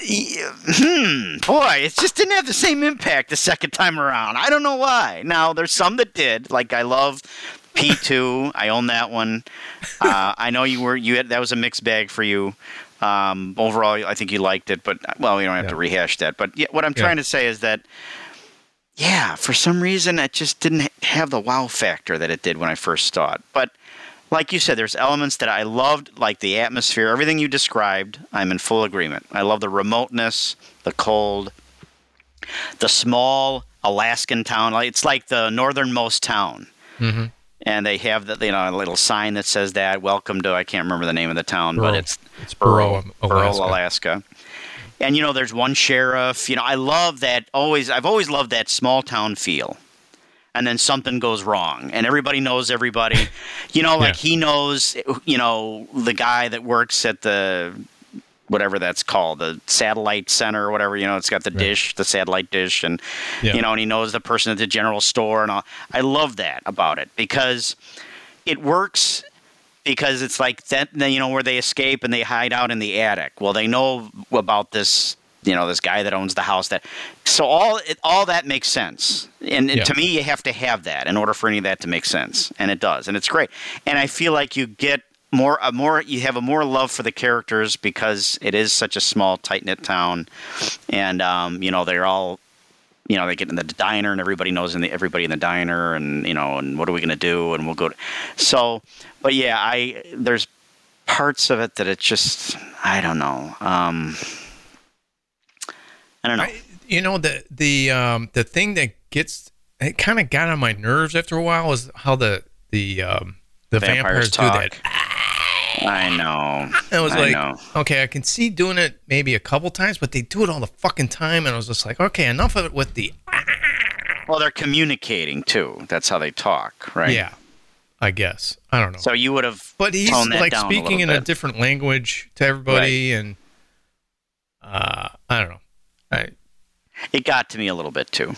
Hmm, boy, it just didn't have the same impact the second time around. I don't know why. Now there's some that did. Like I love P2. I own that one. Uh, I know you were you had that was a mixed bag for you. Um, overall, I think you liked it, but well, we don't have to rehash that. But yeah, what I'm Yeah. trying to say is that yeah, for some reason it just didn't have the wow factor that it did when I first saw it. But like you said, there's elements that I loved, like the atmosphere, everything you described. I'm in full agreement. I love the remoteness, the cold, the small Alaskan town. It's like the northernmost town, Mhm. And they have the you know a little sign that says that "Welcome to." I can't remember the name of the town, but Barrow. it's It's Barrow, Barrow, Alaska. Alaska. And you know, there's one sheriff. You know, I love that. Always, I've always loved that small town feel. And then something goes wrong, and everybody knows everybody. You know, like Yeah. he knows. You know, the guy that works at the whatever that's called, the satellite center or whatever. You know, it's got the dish, the satellite dish, and Yeah. you know, and he knows the person at the general store, and all. I love that about it because it works because it's like that you know where they escape and they hide out in the attic well they know about this you know this guy that owns the house that so all it, all that makes sense and Yeah. to me you have to have that in order for any of that to make sense and it does and it's great and i feel like you get more a more you have a more love for the characters because it is such a small tight knit town and um, you know they're all you know, they get in the diner and everybody knows in the, everybody in the diner and, you know, and what are we going to do? And we'll go to, so, but yeah, I, there's parts of it that it just, I don't know. Um, I don't know. I, you know the the um the thing that gets it kind of got on my nerves after a while is how the the um the vampires, do that. I know. I was I like, know. okay, I can see doing it maybe a couple times, but they do it all the fucking time, and I was just like, okay, enough of it with the Well, they're communicating too. That's how they talk, right? yeah. I guess I don't know, So you would have, but he's like down a speaking in little a different language to everybody, and uh, I don't know. I, it got to me a little bit too.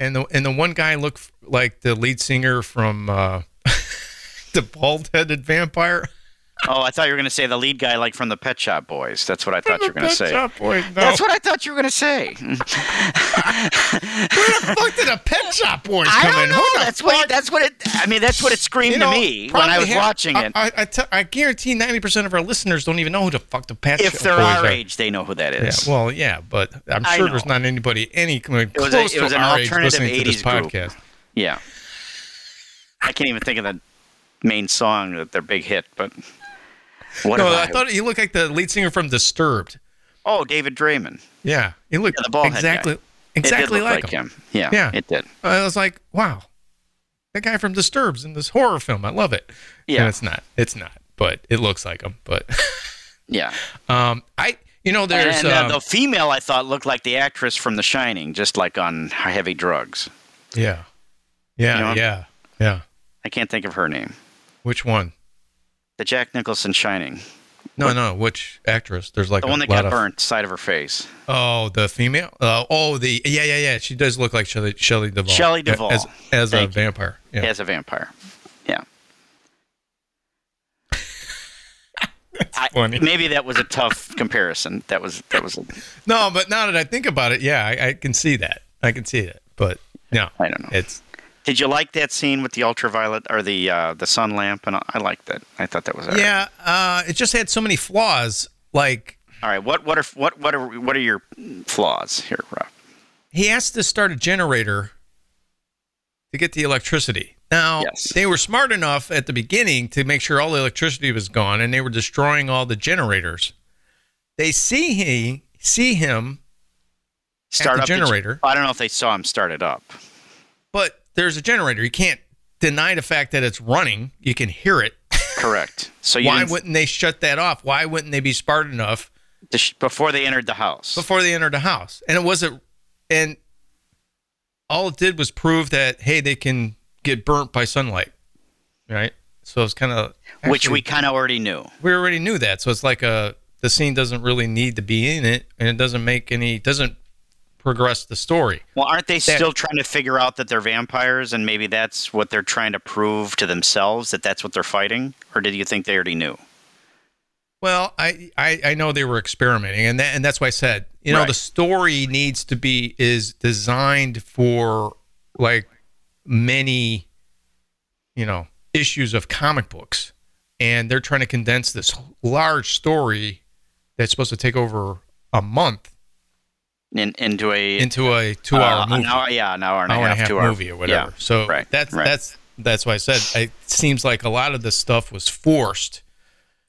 and the and the one guy looked like the lead singer from uh, the bald-headed vampire. Oh, I thought you were going to say the lead guy, like from the Pet Shop Boys. That's what I thought you were going to say. Shop Boys. No. That's what I thought you were going to say. Where the fuck did a Pet Shop Boys I come don't in? know. Who the That's what. fuck- That's what it. I mean, that's what it screamed You know, to me when I was half- watching it. I, I, I, t- I guarantee ninety percent of our listeners don't even know who the fuck the Pet if Shop Boys are. If they're our age, they know who that is. Yeah, well, yeah, but I'm sure there's not anybody any close was a- it was to an our age alternative listening to this 80s group. podcast. Yeah. I can't even think of the main song that their big hit, but what? No, have I thought he looked like the lead singer from Disturbed. Oh, David Draiman. Yeah, he looked Yeah, the bald exactly It exactly like, like him. him. Yeah, Yeah. it did. I was like, wow, that guy from Disturbed's in this horror film. I love it. Yeah. and it's not. It's not, but it looks like him. But Yeah. um, I, you know, there's and uh, um, the female I thought looked like the actress from The Shining, just like on heavy drugs. yeah, yeah, You know? yeah, yeah. I can't think of her name. Which one? The Jack Nicholson Shining. No, no. Which actress? There's like The a one that got of, burnt, side of her face. Oh, the female. Uh, oh, the yeah, yeah, yeah. She does look like Shelley Shelley Duvall. Shelley Duvall. as, as a vampire. Yeah. as a vampire. Yeah. I-. Maybe that was a tough comparison. That was that was. A, No, but now that I think about it, yeah, I, I can see that. I can see that. But no, I don't know. It's Did you like that scene with the ultraviolet or the uh, the sun lamp? And I, liked that. I thought that was all right. yeah. Uh, it just had so many flaws. Like All right. What what are what what are what are your flaws here, Rob? he has to start a generator to get the electricity. Now, Yes. they were smart enough at the beginning to make sure all the electricity was gone and they were destroying all the generators. They see he see him, Start the up gen- generator. I don't know if they saw him start it up. but there's a generator. You can't deny the fact that it's running. You can hear it. Correct. So Why didn't- wouldn't they shut that off? Why wouldn't they be smart enough sh- before they entered the house. before they entered the house? And it wasn't and all it did was prove that hey, they can get burnt by sunlight. Right? So it's kind of which we kind of already knew. we already knew that. So it's like a the scene doesn't really need to be in it, and it doesn't make any doesn't progress the story. Well, aren't they still trying to figure out that they're vampires, and maybe that's what they're trying to prove to themselves that that's what they're fighting, or did you think they already knew? Well, I, I I know they were experimenting, and that and that's why I said you know Right. the story needs to be is designed for like many you know issues of comic books, and they're trying to condense this large story that's supposed to take over a month In, into a into a two-hour uh, movie. an hour, yeah, an hour and, hour a half, two hour movie or whatever. Yeah, so right, that's right. that's that's why I said it seems like a lot of this stuff was forced,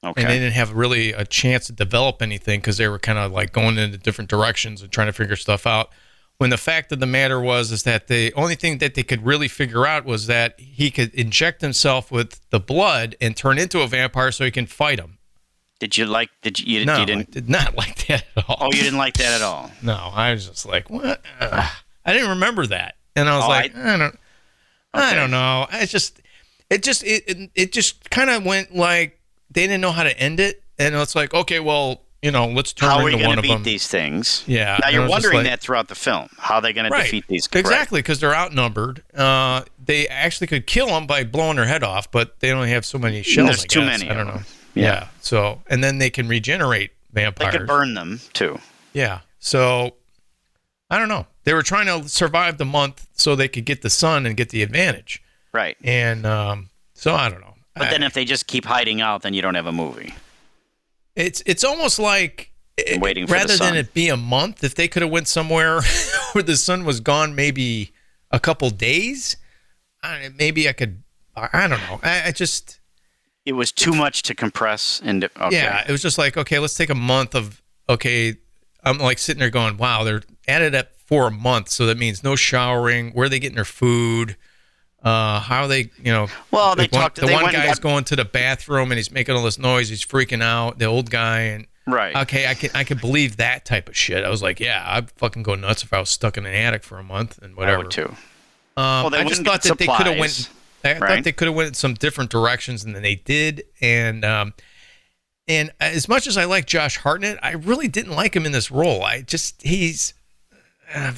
okay. and they didn't have really a chance to develop anything because they were kind of like going into different directions and trying to figure stuff out. When the fact of the matter was is that the only thing that they could really figure out was that he could inject himself with the blood and turn into a vampire so he can fight him. Did you like? Did you? You, No, didn't? did not like that at all. Oh, you didn't like that at all. No, I was just like, what? Ugh. I didn't remember that, and I was Oh, like, I, don't, I don't know. I just, it just, it, it, it just kind of went like they didn't know how to end it, and it's like, okay, well, you know, let's turn How are you going to beat them. these things? Yeah, Now you're I wondering like- that throughout the film. How are they going to defeat these? right. exactly, because they're outnumbered. Uh, they actually could kill them by blowing their head off, but they only have so many shells. There's I too guess. many I don't know. Yeah. Yeah. So, and then they can regenerate vampires. They could burn them too. Yeah. So I don't know. They were trying to survive the month so they could get the sun and get the advantage. Right. And um, so I don't know. But I- then if they just keep hiding out, then you don't have a movie. it's it's almost like eh, Waiting rather than it be a month, if they could have went somewhere where the sun was gone, maybe a couple days, I, maybe I could. I I don't know. I, I just It was too much to compress and Okay. yeah, it was just like okay, let's take a month of okay. I'm like sitting there going, wow, they're added up for a month, so that means no showering. Where are they getting their food? Uh, how are they, you know? Well, they talked- The they one guy's got- going to the bathroom and he's making all this noise. He's freaking out. The old guy and Right. okay, I can I can believe that type of shit. I was like, yeah, I'd fucking go nuts if I was stuck in an attic for a month and whatever I would too. Um, Well, they I just thought that they could have went. I thought they could have went in some different directions than they did, and um, and as much as I like Josh Hartnett, I really didn't like him in this role. I just he's, uh,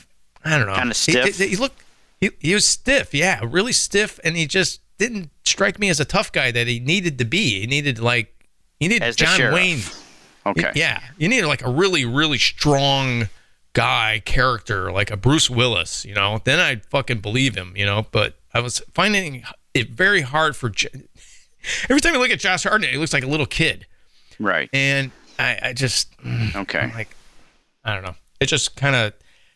I don't know, Kinda He- stiff? He, he looked he, he was stiff, yeah, really stiff, and he just didn't strike me as a tough guy that he needed to be. He needed like he needed John. Wayne. Okay. Yeah, you need like a really, really strong guy character, like a Bruce Willis. You know, then I'd fucking believe him. You know, but I was finding it very hard for. Every time I look at Josh Hartnett, he looks like a little kid, Right. and I, I just mm, Okay. I'm like, I don't know. It just kind of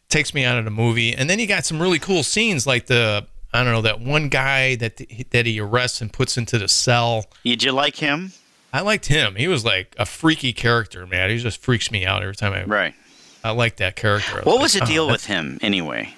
takes me out of the movie. And then you got some really cool scenes, like the I don't know that one guy that that he arrests and puts into the cell. Did you like him? I liked him. He was like a freaky character, man. He just freaks me out every time I Right. I like that character. What was like, the oh, deal that's- with him anyway?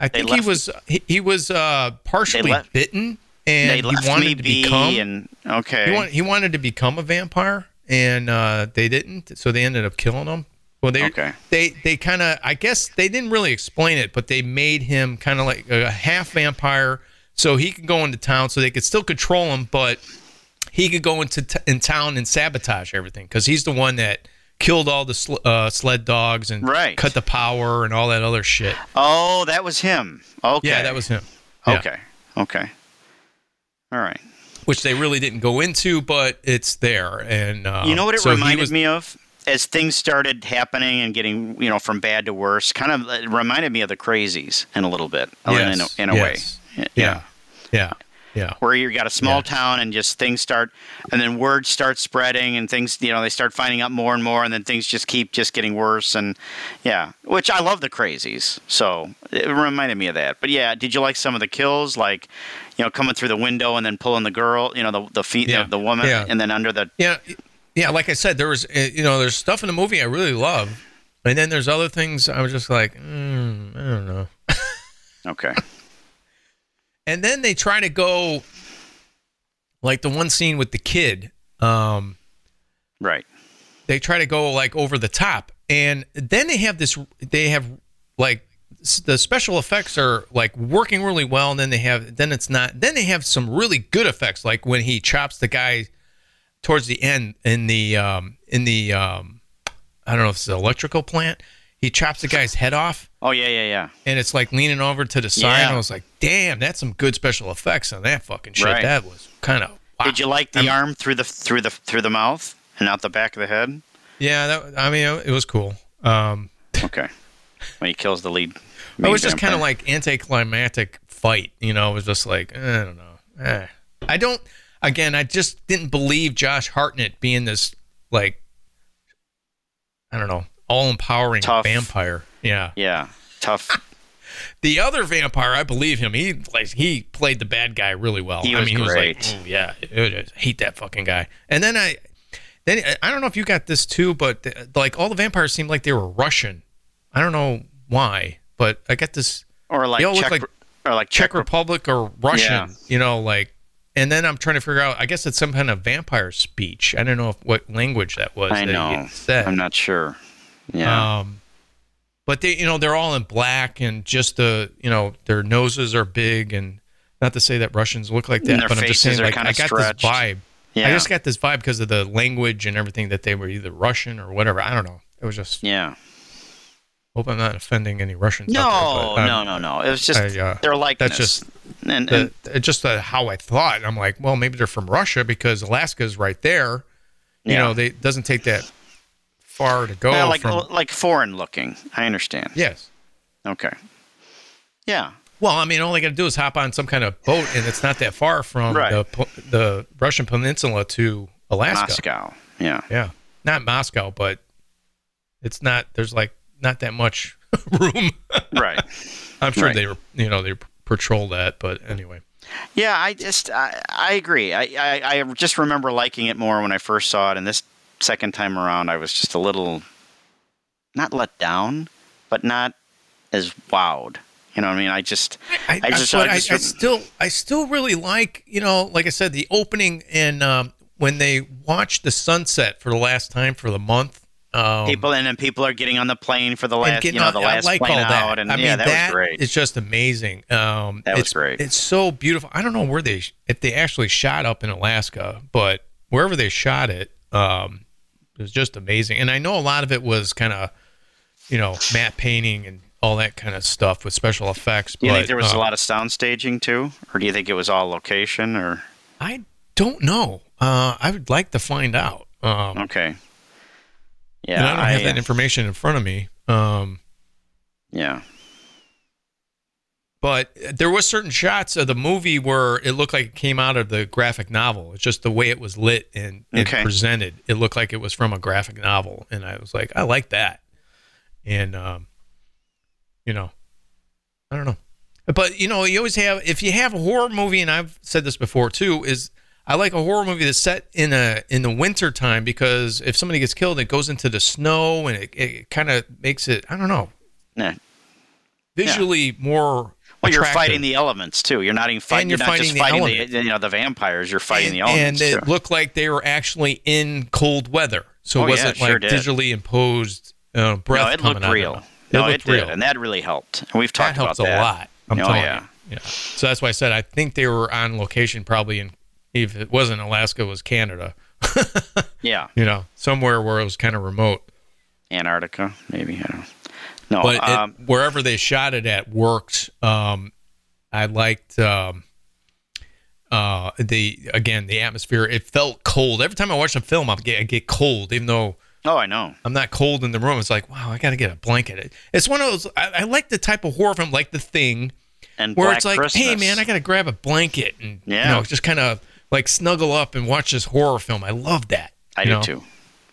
I they think he was he, he was uh, partially left- bitten, and he wanted to be, become. and okay. he, wanted, he wanted to become a vampire, and uh, they didn't, so they ended up killing him. Well, they Okay. they they kind of I guess they didn't really explain it, but they made him kind of like a half vampire, so he could go into town, so they could still control him, but he could go into t- in town and sabotage everything because he's the one that killed all the sl- uh, sled dogs and Right. cut the power and all that other shit. oh, that was him. Okay. Yeah, that was him. Yeah. Okay. Okay. All right. Which they really didn't go into, but it's there. And uh, You know what it so reminded was- me of? As things started happening and getting, you know, from bad to worse, kind of it reminded me of the crazies in a little bit, in a- Yes, in a, yes. way. Yeah, yeah. Yeah. Where you got a small Yeah. town and just things start, and then word starts spreading and things, you know, they start finding out more and more, and then things just keep just getting worse. And yeah, which I love the crazies. So it reminded me of that. But yeah, did you like some of the kills, like you know, coming through the window and then pulling the girl, you know, the the feet, Yeah. the, the woman, Yeah. and then under the Yeah, yeah. Like I said, there was uh, you know there's stuff in the movie I really love, and then there's other things I was just like, mm, I don't know. okay, And then they try to go, like the one scene with the kid. Um, right, they try to go like over the top, and then they have this. They have like the special effects are like working really well, and then they have then it's not. Then they have some really good effects, like when he chops the guy towards the end in the um in the um I don't know if it's the electrical plant. He chops the guy's head off, oh yeah, yeah, yeah, and it's like leaning over to the side. Yeah. And I was like, "Damn, that's some good special effects on that fucking shit." Right. That was kind of. Did you like the arm through the through the through the mouth and out the back of the head? Yeah, that, I mean, it was cool. Um, Okay, when he kills the lead. It was just kind of like anticlimactic fight, you know. It was just like I don't know. Eh. I don't. Again, I just didn't believe Josh Hartnett being this like I don't know, all empowering vampire. Yeah. yeah, tough. The other vampire, I believe him. He like he played the bad guy really well. He I was mean, he was great. like, "Ooh, yeah, I hate that fucking guy. And then I, then I don't know if you got this too, but uh, like all the vampires seemed like they were Russian. I don't know why, but I got this. Or like They Czech, like or like Czech Czech, Republic or Russian, Yeah. you know, like. And then I'm trying to figure out. I guess it's some kind of vampire speech. I don't know if, what language that was. I that know. said. I'm not sure. Yeah. Um, but they, you know, they're all in black, and just the, you know, their noses are big, and not to say that Russians look like that, but I'm just saying, like, I got stretched. this vibe. yeah. I just got this vibe because of the language and everything that they were either Russian or whatever. I don't know. It was just. yeah. Hope I'm not offending any Russians. No, there, but, no, um, no, no. It was just I, uh, their likeness. That's just and, and the, just uh, how I thought. I'm like, well, maybe they're from Russia because Alaska's right there. You Yeah. know, they doesn't take that far to go like from. Uh, like foreign looking. I understand. yes. Okay. Yeah. Well, I mean, all they got to do is hop on some kind of boat, and it's not that far from Right. the the Russian peninsula to Alaska. Moscow. Yeah. Yeah, not Moscow, but it's not. There's like not that much room. Right. I'm sure Right. they were, you know, they patrol that, but anyway. Yeah, I just I, I agree. I, I I just remember liking it more when I first saw it, and this second time around, I was just a little not let down, but not as wowed. You know what I mean? I just I, I just- I I, just I still, I still really like, you know, like I said, the opening and um, when they watched the sunset for the last time for the month. Um, people and then people are getting on the plane for the last getting you know the last like plane that. out, and I yeah, mean, that, was great. It's just amazing. Um, That was it's, great. It's so beautiful. I don't know where they, if they actually shot up in Alaska, but wherever they shot it, um, it was just amazing. And I know a lot of it was kind of, you know, matte painting and all that kind of stuff with special effects. Do you but, think there was uh, a lot of sound staging too, or do you think it was all location? Or I don't know. Uh, I would like to find out. Um, okay, yeah, I don't have that uh, information in front of me. Um, yeah, but there was certain shots of the movie where it looked like it came out of the graphic novel. It's just the way it was lit and, and Okay. presented. It looked like it was from a graphic novel, and I was like, I like that. And um, you know, I don't know, but you know, you always have if you have a horror movie, and I've said this before too, is I like a horror movie that's set in a in the winter time because if somebody gets killed, it goes into the snow and it, it kind of makes it I don't know yeah. visually more. Well, you're fighting the elements too. You're not even fighting. you're you're, not just fighting the fighting element. the, you know the vampires. You're fighting and, the elements and too. it looked like they were actually in cold weather, so Oh, it wasn't it sure like did. digitally imposed uh, breath no, it coming looked real. them. No, it it, looked did, real. and that really helped. And we've that talked helps about that a lot. I'm Oh, telling yeah. you. Yeah. So that's why I said I think they were on location, probably in if it wasn't Alaska, it was Canada. Yeah, You know, somewhere where it was kind of remote. Antarctica, maybe. I don't know. No, but um, it, wherever they shot it at worked. Um, I liked um, uh, the again the atmosphere. It felt cold every time I watch a film. I get, I get cold, even though oh, I know. I'm not cold in the room. It's like wow, I got to get a blanket. It's one of those. I, I like the type of horror film, like The Thing, And where Black it's like, Christmas. hey man, I gotta grab a blanket and Yeah. you know just kind of like snuggle up and watch this horror film. I love that. I do know? too.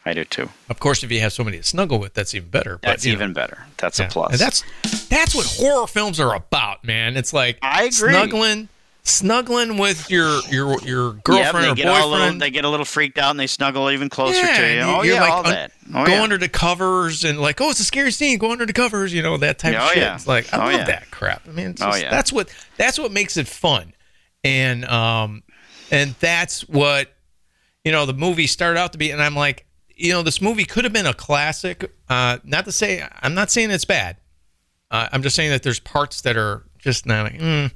I do too. Of course, if you have somebody to snuggle with, that's even better. But, That's you know, even better. That's yeah. a plus. And that's that's what horror films are about, man. It's like I agree. snuggling, snuggling with your your your Yep, girlfriend they or get all little, boyfriend. they get a little freaked out and they snuggle even closer yeah, to you. Oh yeah, like all un- that. Oh go yeah. under the covers and like, oh, it's a scary scene. Go under the covers, you know that type Oh, of shit. yeah. It's like I Oh, love that crap. I mean, it's Oh, yeah. that's what that's what makes it fun, and um, and that's what you know the movie started out to be. And I'm like, you know, this movie could have been a classic. Uh, not to say I'm not saying it's bad. Uh, I'm just saying that there's parts that are just not. Like, mm.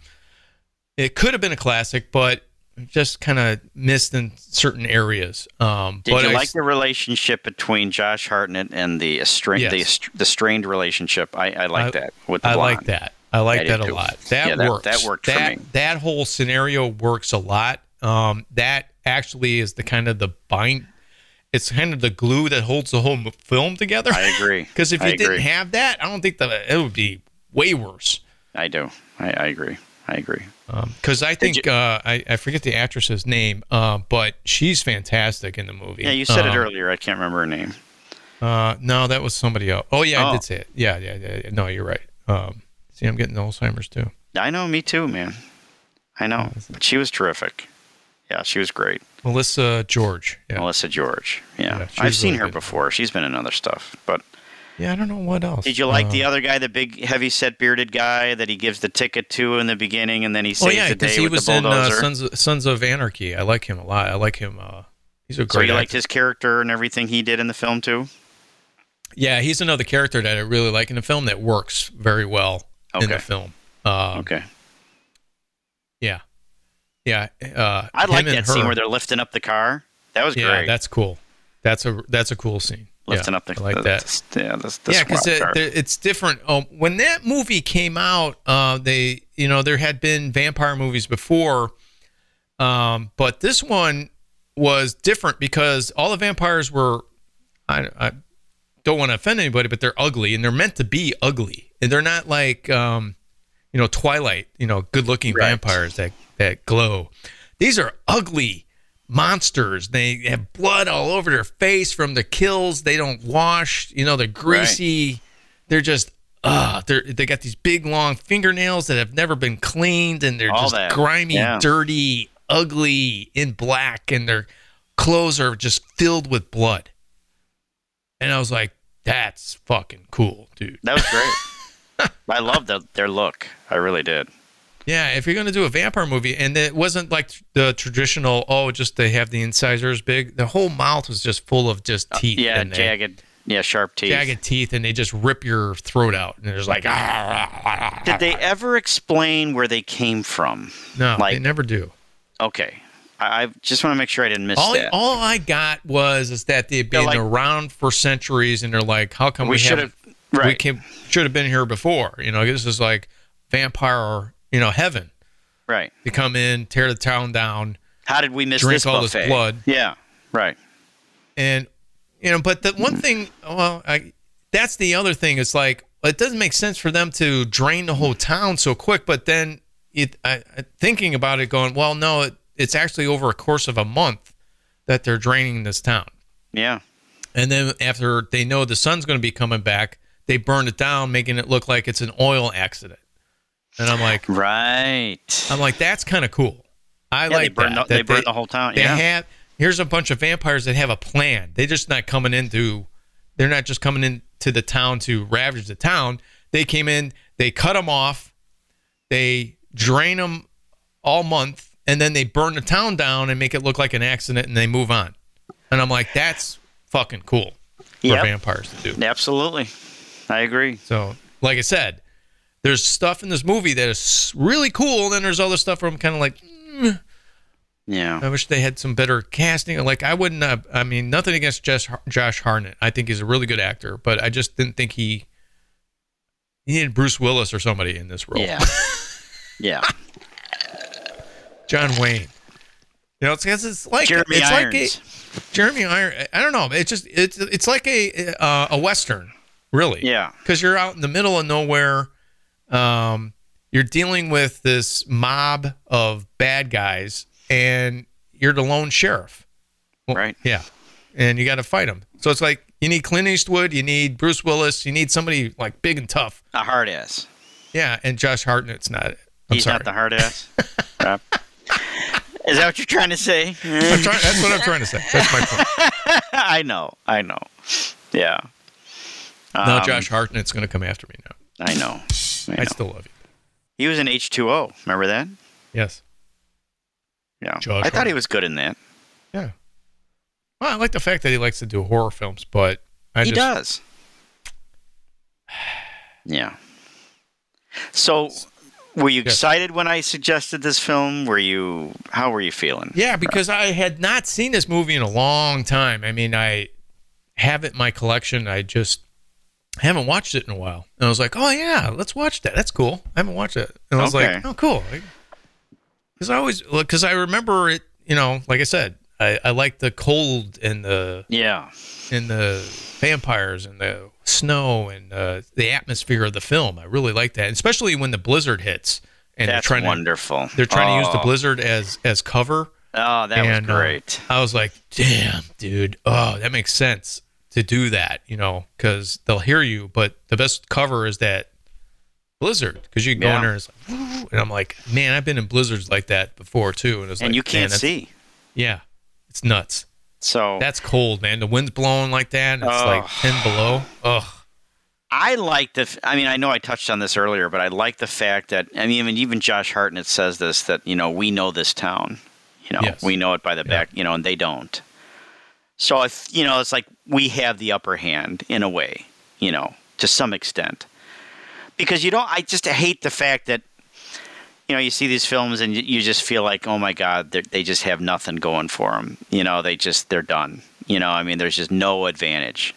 It could have been a classic, but just kind of missed in certain areas. Um, Did but you I like the relationship between Josh Hartnett and the estra- Yes. the, the strained relationship? I, I like I- that with the I like that. I like I that a too. lot. That Yeah, that- works. that worked for me. That whole scenario works a lot. Um, that actually is the kind of the bind. It's kind of the glue that holds the whole film together. I agree. Because if I you didn't agree. have that, I don't think that it would be way worse. I do. I, I agree. I agree. Because I think uh, I, I forget the actress's name, uh, but she's fantastic in the movie. Yeah, you said it Um, earlier. I can't remember her name. Uh, no, that was somebody else. Oh yeah, I Oh. did say it. Yeah, yeah, yeah. yeah. No, you're right. Um, see, I'm getting Alzheimer's too. I know, me too, man. I know. But she was terrific. Yeah, she was great. Melissa George. Yeah. Melissa George. Yeah. Yeah, I've seen really her good. before. She's been in other stuff. But Yeah, I don't know what else. did you like Uh, the other guy, the big, heavy set bearded guy that he gives the ticket to in the beginning and then he Oh saves yeah, the day he with was the in uh, bulldozer? Sons of, Sons of Anarchy. I like him a lot. I like him. Uh, he's a great. so you liked his character and everything he did in the film too? Yeah, he's another character that I really like in the film that works very well in the Okay. film. Uh, Okay. Yeah, yeah. Uh, I like that scene where they're lifting up the car. That was Yeah, great. that's cool. That's a that's a cool scene. lifting yeah, up the car. I like the- that. the- yeah, yeah, because it's different. Um, when that movie came out, uh, they you know there had been vampire movies before, um, but this one was different because all the vampires were. I, I don't want to offend anybody, but they're ugly and they're meant to be ugly, and they're not like um, you know Twilight, you know, good-looking Right. vampires that that glow. These are ugly monsters. They have blood all over their face from the kills. They don't wash. You know, they're greasy. They're just uh they're they got these big long fingernails that have never been cleaned and they're All just that. grimy, Yeah. dirty, ugly in black and their clothes are just filled with blood. And I was like, that's fucking cool, dude. That was great. I loved the, their look. I really did. Yeah, if you're gonna do a vampire movie, and it wasn't like the traditional, oh, just they have the incisors big. The whole mouth was just full of just teeth. Uh, Yeah, jagged. Yeah, sharp teeth. jagged teeth, and they just rip your throat out, and there's like, ah, Did they ever explain where they came from? no, they never do. Okay, I, I just want to make sure I didn't miss All, that. all I got was is that they've been like- around for centuries, and they're like, how come we we, should haven't? Have. We came, should have been here before. You know, this is like vampire, you know, heaven. right. They come in, tear the town down, How did we miss Drink this all this blood. Yeah. Right. and you know but the one thing well I, that's the other thing it's like it doesn't make sense for them to drain the whole town so quick but then it I, I- thinking about it going well no it, it's actually over a course of a month that they're draining this town Yeah. and then after they know the sun's going to be coming back they burned it down making it look like it's an oil accident and i'm like Right. i'm like that's kind of cool i yeah, they like burned that, the, they that burned the whole town. they Yeah. have here's a bunch of vampires that have a plan. They're just not coming into they're not just coming into the town to ravage the town. They came in, they cut them off, they drain them all month, and then they burn the town down and make it look like an accident, and they move on. And I'm like, that's fucking cool for Yep. vampires to do. Absolutely. I agree. So, like I said, there's stuff in this movie that is really cool, and then there's other stuff where I'm kind of like, Yeah. I wish they had some better casting. Like I wouldn't have. I mean, nothing against Josh, Josh Hartnett. I think he's a really good actor, but I just didn't think he he needed Bruce Willis or somebody in this role. Yeah. yeah. John Wayne. You know, it's, it's, it's like Jeremy it's Irons. like a Jeremy Iron. I don't know. It's just it's it's like a uh, a western, really. Yeah. Because you're out in the middle of nowhere. Um, you're dealing with this mob of bad guys, and you're the lone sheriff. Well, Right. Yeah, and you got to fight them. So it's like you need Clint Eastwood, you need Bruce Willis, you need somebody like big and tough. A hard ass. Yeah, and Josh Hartnett's not. I'm He's sorry. not the hard ass. Is that what you're trying to say? Trying, that's what I'm trying to say. That's my point. I know. I know. Yeah. No, Um, Josh Hartnett's going to come after me now. I know. I I still love you. He was in H2O. Remember that? Yes. Yeah. Josh I thought he was good in that. Yeah. Well, I like the fact that he likes to do horror films, but I he just does. Yeah. So, were you Yes. excited when I suggested this film? Were you? How were you feeling? Yeah, because I had not seen this movie in a long time. I mean, I have it in my collection. I just haven't watched it in a while. And I was like, oh, yeah, let's watch that. That's cool. I haven't watched it. And I was Okay. like, oh, cool. Because I always, because I remember it, you know, like I said, I, I like the cold and the Yeah. and the vampires and the snow and uh, the atmosphere of the film. I really like that, especially when the blizzard hits and That's they're trying wonderful. to they're trying to use the Oh. blizzard as as cover. Oh, that and, was uh, great. I was like, damn, dude. Oh, that makes sense to do that, you know, because they'll hear you. But the best cover is that blizzard because you can go Yeah. in there and, it's like, and I'm like, man, I've been in blizzards like that before too, and it's like and like, you can't see. Yeah, it's nuts. So That's cold, man. The wind's blowing like that. And it's Ugh. like ten below. Ugh. I like the. I mean, I know I touched on this earlier, but I like the fact that I mean, even even Josh Hartnett says this that you know we know this town, you know Yes. we know it by the back, you know, and they don't. So if you know, it's like we have the upper hand in a way, you know, to some extent, because you don't. I just hate the fact that you know you see these films and you, just feel like, oh my god, they just have nothing going for them. You know, they just they're done. You know, I mean, there's just no advantage.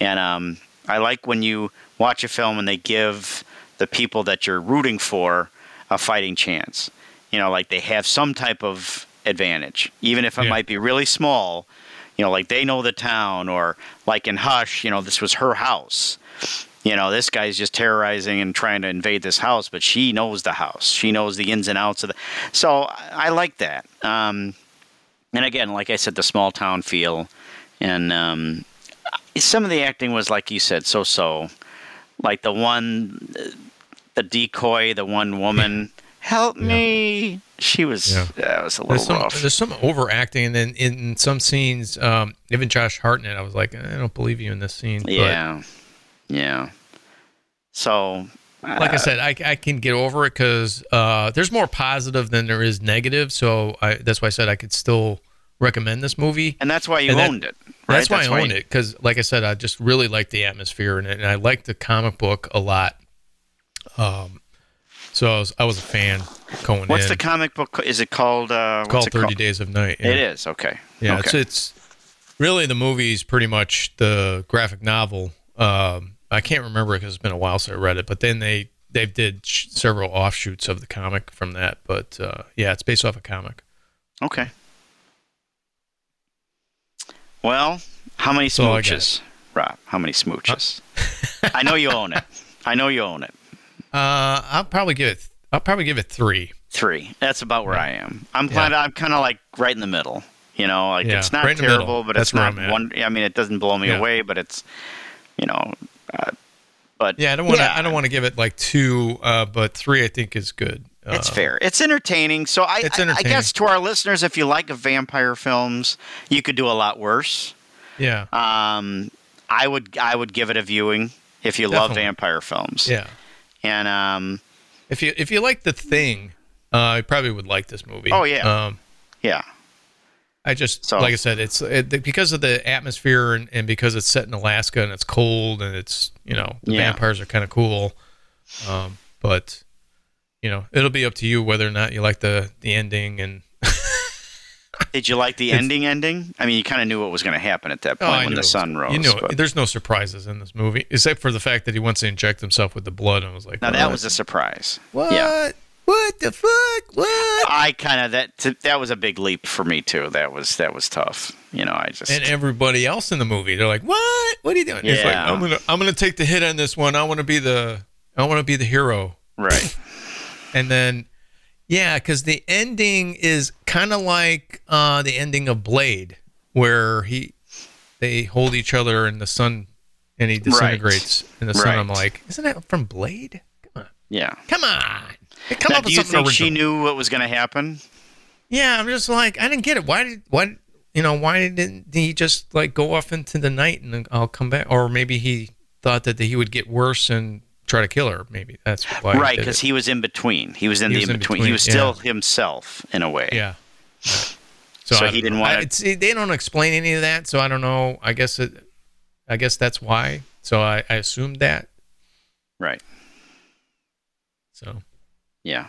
And um, I like when you watch a film and they give the people that you're rooting for a fighting chance. You know, like they have some type of advantage, even if it Yeah. might be really small. You know, like they know the town, or like in Hush, you know, this was her house. You know, this guy's just terrorizing and trying to invade this house, but she knows the house. She knows the ins and outs of the. So I like that. Um, and again, like I said, the small town feel, and um, some of the acting was like you said, so so. Like the one, the decoy, the one woman, help me. She was Yeah. that was a There's little some rough. there's some overacting, and then in some scenes, um, even Josh Hartnett, I was like, I don't believe you in this scene. But Yeah, yeah. So, like I uh, said, I, I can get over it because uh, there's more positive than there is negative. So I, that's why I said I could still recommend this movie. and that's why you and that- owned it. Right? That's why I owned you- it because, like I said, I just really like the atmosphere and, and I like the comic book a lot. Um, so I was I was a fan going What's in. the comic book? Is it called? Uh, it's what's called it Thirty called? Days of Night. It is okay. Yeah, okay. it's it's really the movie's pretty much the graphic novel. Um, I can't remember because it's been a while since I read it, but then they they did sh- several offshoots of the comic from that. But uh, yeah, it's based off a comic. okay. Well, how many all I got. smooches, Rob? How many smooches? I know you own it. I know you own it. Uh, I'll probably give it. I'll probably give it three. Three. That's about where I am. I'm Yeah. kind of I'm kind of like right in the middle. You know, like Yeah, it's not right in the middle. terrible, but That's it's not one. I mean, it doesn't blow me Yeah. away, but it's you know, uh, but Yeah, I don't want to. Yeah. I don't want to give it like two, uh, but three I think is good. Uh, It's fair. It's entertaining. So I, It's I- I, guess to our listeners, if you like vampire films, you could do a lot worse. Yeah, Um, I would I would give it a viewing if you love vampire films. yeah. And um, If you if you like the thing, uh, I probably would like this movie. Oh, yeah. Um, yeah, I just So- like I said, it's it, because of the atmosphere and, and because it's set in Alaska and it's cold and it's you know the Yeah. vampires are kind of cool, um, but you know it'll be up to you whether or not you like the the ending and did you like the It's- ending? Ending? I mean, you kind of knew what was going to happen at that Oh, point I when knew the it was- sun rose. You know, but- there's no surprises in this movie except for the fact that he wants to inject himself with the blood and I was like, now what? that was a surprise. what? Yeah, What the fuck? What? I kind of that that was a big leap for me too. That was that was tough. You know, I just and everybody else in the movie, they're like, "What? What are you doing?" It's like, Yeah. "I'm gonna, I'm gonna take the hit on this one. I want to be the, I want to be the hero." right. and then yeah, because the ending is kind of like uh, the ending of Blade, where he they hold each other in the sun and he disintegrates in the sun. I'm like, isn't that from Blade? Come on, Yeah. come on, Hey, come Now, up do with you think original. she knew what was going to happen? Yeah, I'm just like, I didn't get it. Why did why you know why didn't he just like go off into the night and I'll come back? Or maybe he thought that he would get worse and try to kill her. Maybe that's why. right, because he was in between. He was in He the was in between. between, He was yeah. still himself in a way. yeah. So I he didn't wanna- I- they don't explain any of that, so I don't know. I guess it. I guess that's why. So I, I assumed that. Right. So Yeah.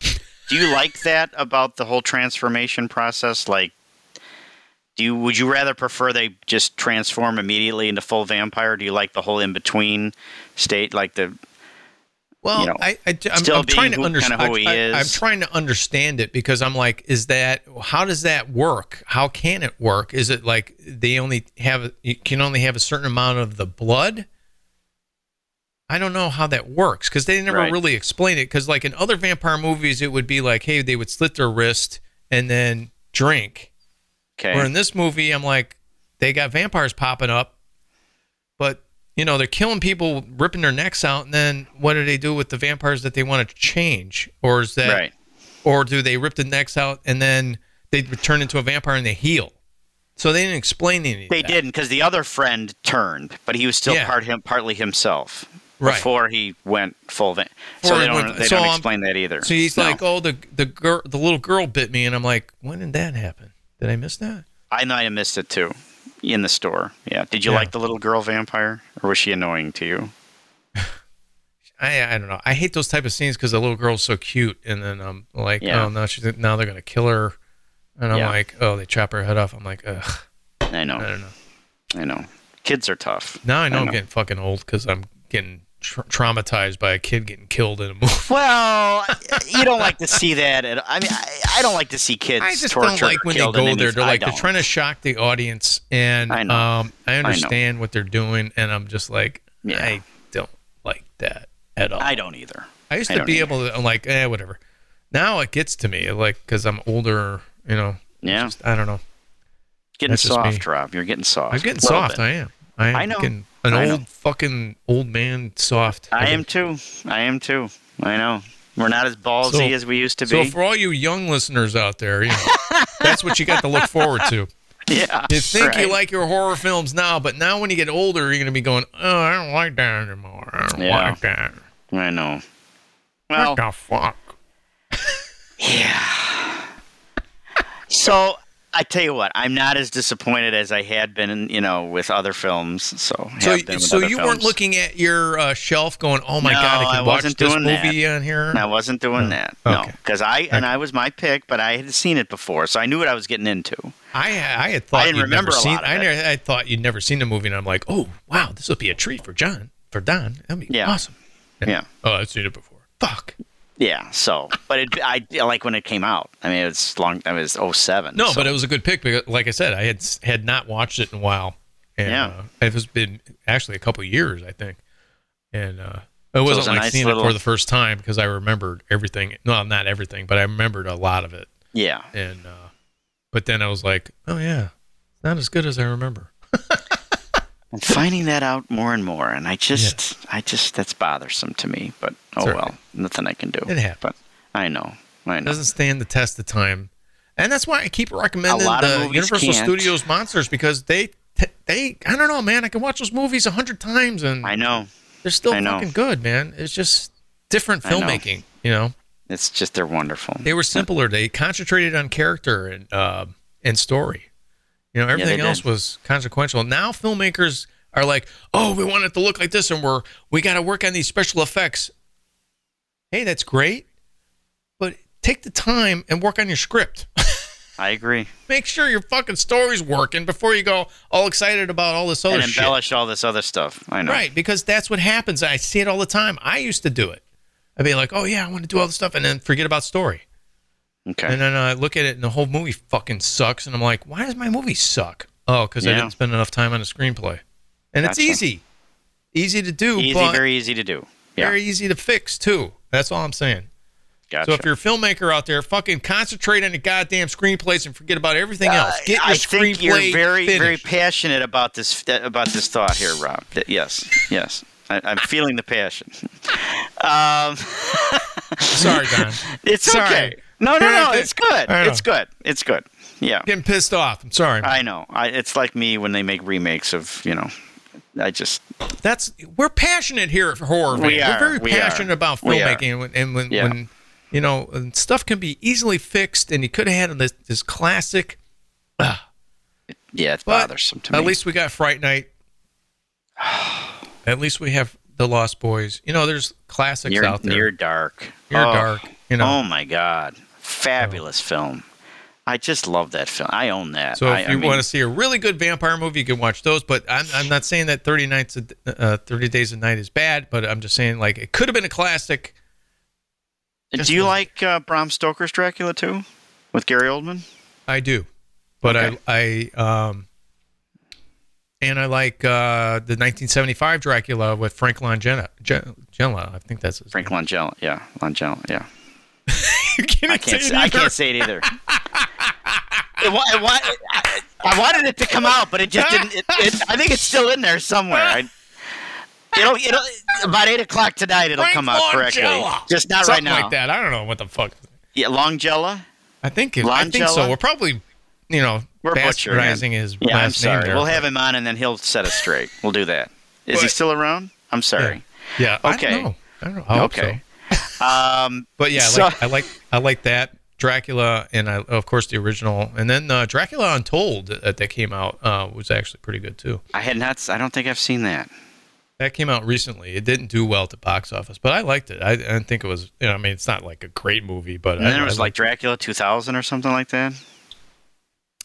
Do you like that about the whole transformation process? Like, do you would you rather prefer they just transform immediately into full vampire? Do you like the whole in between state, like the Well, you know, I, I, am still I'm trying to understand. who he I, is. am trying to understand it because I'm like, is that how does that work? How can it work? Is it like they only have you can only have a certain amount of the blood? I don't know how that works because they never Right. really explain it. Because like in other vampire movies, it would be like, hey, they would slit their wrist and then drink. Okay? Where in this movie, I'm like, they got vampires popping up, but you know they're killing people, ripping their necks out, and then what do they do with the vampires that they want to change, or is that, right. or do they rip the necks out and then they turn into a vampire and they heal? So they didn't explain any. of They didn't because the other friend turned, but he was still Yeah. part him, partly himself Right. before he went full. Va- so they don't. went- they so don't I'm- explain that either. So he's No. like, "Oh, the the girl, the little girl bit me," and I'm like, "When did that happen? Did I miss that?" I might have missed it too, in the store. Yeah. Did you Yeah. like the little girl vampire, or was she annoying to you? I I don't know. I hate those type of scenes because the little girl's so cute, and then I'm like, Yeah. oh no, she's now they're gonna kill her, and I'm Yeah. like, oh, they chop her head off. I'm like, ugh, I know. I don't know. I know. Kids are tough. Now I know, I I'm know. getting fucking old because I'm getting tra- traumatized by a kid getting killed in a movie. Well, you don't like to see that. At, I mean, I, I don't like to see kids I just tortured don't like when they go there. They're I like they're trying to shock the audience, and I um, I understand what they're doing, and I'm just like, Yeah. I don't like that at all. I don't either. I used to be either. able to. I'm like, eh, whatever. Now it gets to me, like, because I'm older. You know. Yeah. Just- I don't know. Getting That's soft, Rob. You're getting soft. I'm getting soft. bit. I am. I am. I know. Getting an I know. old fucking old man soft. I get- am too. I am too. I know. We're not as ballsy So- as we used to be. So for all you young listeners out there, you know, that's what you got to look forward to. yeah. You think you like your horror films now, but now when you get older, you're going to be going, "Oh, I don't like that anymore. I don't Yeah. like that. I know. Well, what the fuck?" yeah. So I tell you what, I'm not as disappointed as I had been, you know, with other films. So So, have been with so you weren't looking at your uh, shelf, going, "Oh my No, god, I I watch wasn't this doing that. movie on here." I wasn't doing No. that. No, because I and I was my pick, but I had seen it before, so I knew what I was getting into. I I had thought I didn't you'd remember seen. I, never, I thought you'd never seen the movie, and I'm like, "Oh wow, this would be a treat for John for Don. That'd be Yeah. awesome." Yeah. Oh, I've seen it before. Fuck. Yeah. So, but it, I I like when it came out. I mean, it was long. It was 07. No, so- but it was a good pick because, like I said, I had had not watched it in a while, and Yeah. uh, it has been actually a couple years, I think, and uh, it it wasn't was like nice seeing it for the first time because I remembered everything. No, not everything, but I remembered a lot of it, yeah. and uh, but then I was like, oh yeah, it's not as good as I remember. I'm finding that out more and more, and I just, I just, that's bothersome to me. But oh well, nothing I can do. It happens. But I know, I It know. doesn't stand the test of time, and that's why I keep recommending the Universal can't. Studios monsters because they. They, I don't know, man. I can watch those movies a hundred times and I know. they're still I know. fucking good, man. It's just different I know. filmmaking, you know. It's just they're wonderful. They were simpler. They concentrated on character and uh, and story. You know, everything did. else was consequential. Now filmmakers are like, "Oh, we want it to look like this, and we're we got to work on these special effects." Hey, that's great, but take the time and work on your script. I agree. Make sure your fucking story's working before you go all excited about all this other and shit. embellish all this other stuff. I know. Right, because that's what happens. I see it all the time. I used to do it. I'd be like, "Oh yeah, I want to do all this stuff," and then forget about story. Okay. And then I look at it, and the whole movie fucking sucks. And I'm like, "Why does my movie suck?" Oh, because I didn't spend enough time on the screenplay. And it's easy, easy to do, easy, very easy to do. Yeah. very easy to fix too. That's all I'm saying. Gotcha. So if you're a filmmaker out there, fucking concentrate on the goddamn screenplays and forget about everything else. Get your Uh, I screenplay think you're very, very passionate about this about this thought here, Rob. Yes, yes, I, I'm feeling the passion. Um, Sorry, Don. it's Sorry. okay. No, no, no. It's good. It's good. It's good. Yeah, Getting pissed off. I'm sorry. I know. I, it's like me when they make remakes of you know. I just That's we're passionate here at Horror. We We're are, very we passionate are, about filmmaking, and when, and when, Yeah. when you know stuff can be easily fixed, and you could have had this, this classic. yeah, it's bothersome to me. at least we got Fright Night. at least we have the Lost Boys. You know, there's classics near out there. near dark. Near Oh, Dark, you know. Oh my god, fabulous film. I just love that film. I own that. So if I you mean, want to see a really good vampire movie, you can watch those. But I'm, I'm not saying that 30 nights, a, uh, 30 days a night is bad. But I'm just saying like it could have been a classic. just do you was- like uh, Bram Stoker's Dracula too, with Gary Oldman? I do, but Okay. I I um, and I like uh, the 1975 Dracula with Frank Langella. Langella, I think that's Frank name. Langella, yeah, Langella, yeah. you can't I can't. say Say, it I either. can't say it either. it, wa- it, I, I wanted it to come out, but it just didn't. It, it, I think it's still in there somewhere. I, it'll, it'll about eight o'clock tonight. It'll Frank come out correctly. Just not Something right now. like that. I don't know what the fuck. Yeah, Longella. I think it, I think so. We're probably you know We're butchering bastardizing his Yeah, I'm sorry. name there. we'll have him on, and then he'll set us straight. We'll do that. Is he still around? I'm sorry. Yeah. I Okay. don't know. I don't know. I hope Okay. so. Um, But yeah, I So- like, I like I like that Dracula, and I, of course the original, and then uh, Dracula Untold that, that came out uh, was actually pretty good too. I had not. I don't think I've seen that. That came out recently. It didn't do well at the box office, but I liked it. I, I didn't think it was. You know, I mean, it's not like a great movie, but And I, then it I was like Dracula 2000 or something like that.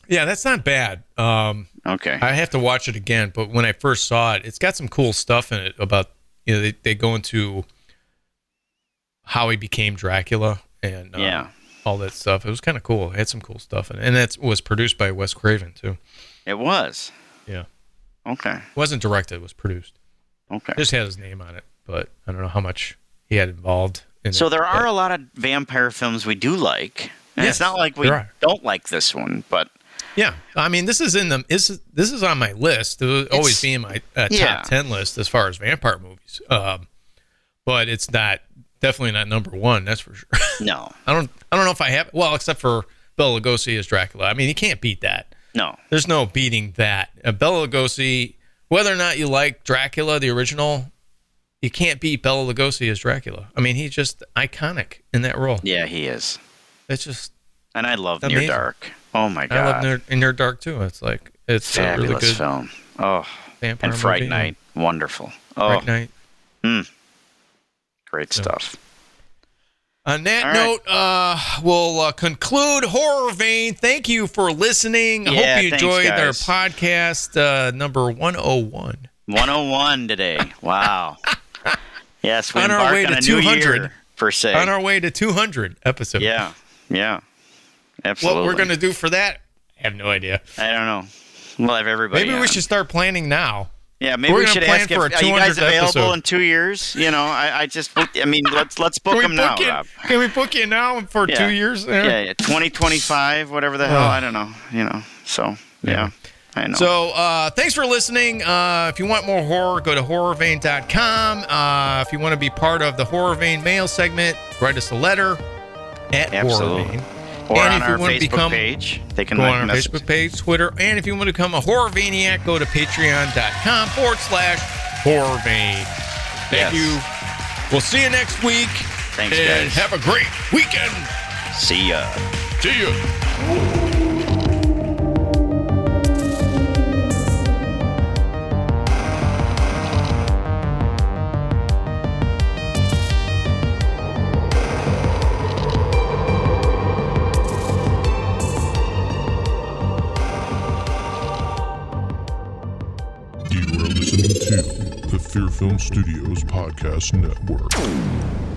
Yeah, that's not bad. Um, Okay. I have to watch it again, but when I first saw it, it's got some cool stuff in it about you know they, they go into how he became Dracula and uh, yeah, all that stuff. It was kind of cool. It had some cool stuff in it, and that was produced by Wes Craven too. it was. Yeah. Okay. It wasn't directed; it was produced. Okay. Just had his name on it, but I don't know how much he had involved. In So it, there are but- a lot of vampire films we do like. And Yes, it's not like we don't like this one, but Yeah, I mean, this is in the is this is on my list. It will always be in my uh, top yeah. ten list as far as vampire movies. Um, but it's not definitely not number one. That's for sure. no, I don't I don't know if I have well, except for Bela Lugosi as Dracula. I mean, you can't beat that. no. There's no beating that. Uh, Bela Lugosi, whether or not you like Dracula, the original, you can't beat Bela Lugosi as Dracula. I mean, he's just iconic in that role. Yeah, he is. It's just And I love Amazing. Near Dark. Oh my god! I love Near, Dark too. It's like it's a Fabulous really good film. Oh, vampire and Fright movie. Night. Wonderful. Oh, Fright Night. great Yeah. stuff. On that All right. note, uh, we'll uh, conclude Horror Vein. Thank you for listening. I Yeah, hope you enjoyed our podcast uh, number 101. 101 today. Wow. yes, we On our way to 200. year, per se. On our way to 200 episodes. yeah, yeah. Absolutely. What we're going to do for that, I have no idea. I don't know. We'll have everybody. Maybe we should start planning now. Yeah, maybe we're we gonna should plan ask for if a are you guys available episode. in two years. You know, I, I just booked. I mean, let's let's book them now, book you? Rob. Can we book you now for Yeah. two years? Yeah, yeah, twenty twenty five, whatever the hell. Ugh. I don't know. You know, so yeah, Yeah. I know. So uh, thanks for listening. Uh, if you want more horror, go to horrorvein.com. Uh, if you want to be part of the Horror Vein mail segment, write us a letter at Absolutely. Horror Vein. Or and on if you our wanna Facebook become- page, they can Go like on our message- Facebook page, Twitter, and if you want to become a horror vaniac, go to patreon.com forward slash horror vein. Thank Yes. you. We'll see you next week. Thanks, and guys. have a great weekend. See ya. See you. To the Fear Film Studios Podcast Network.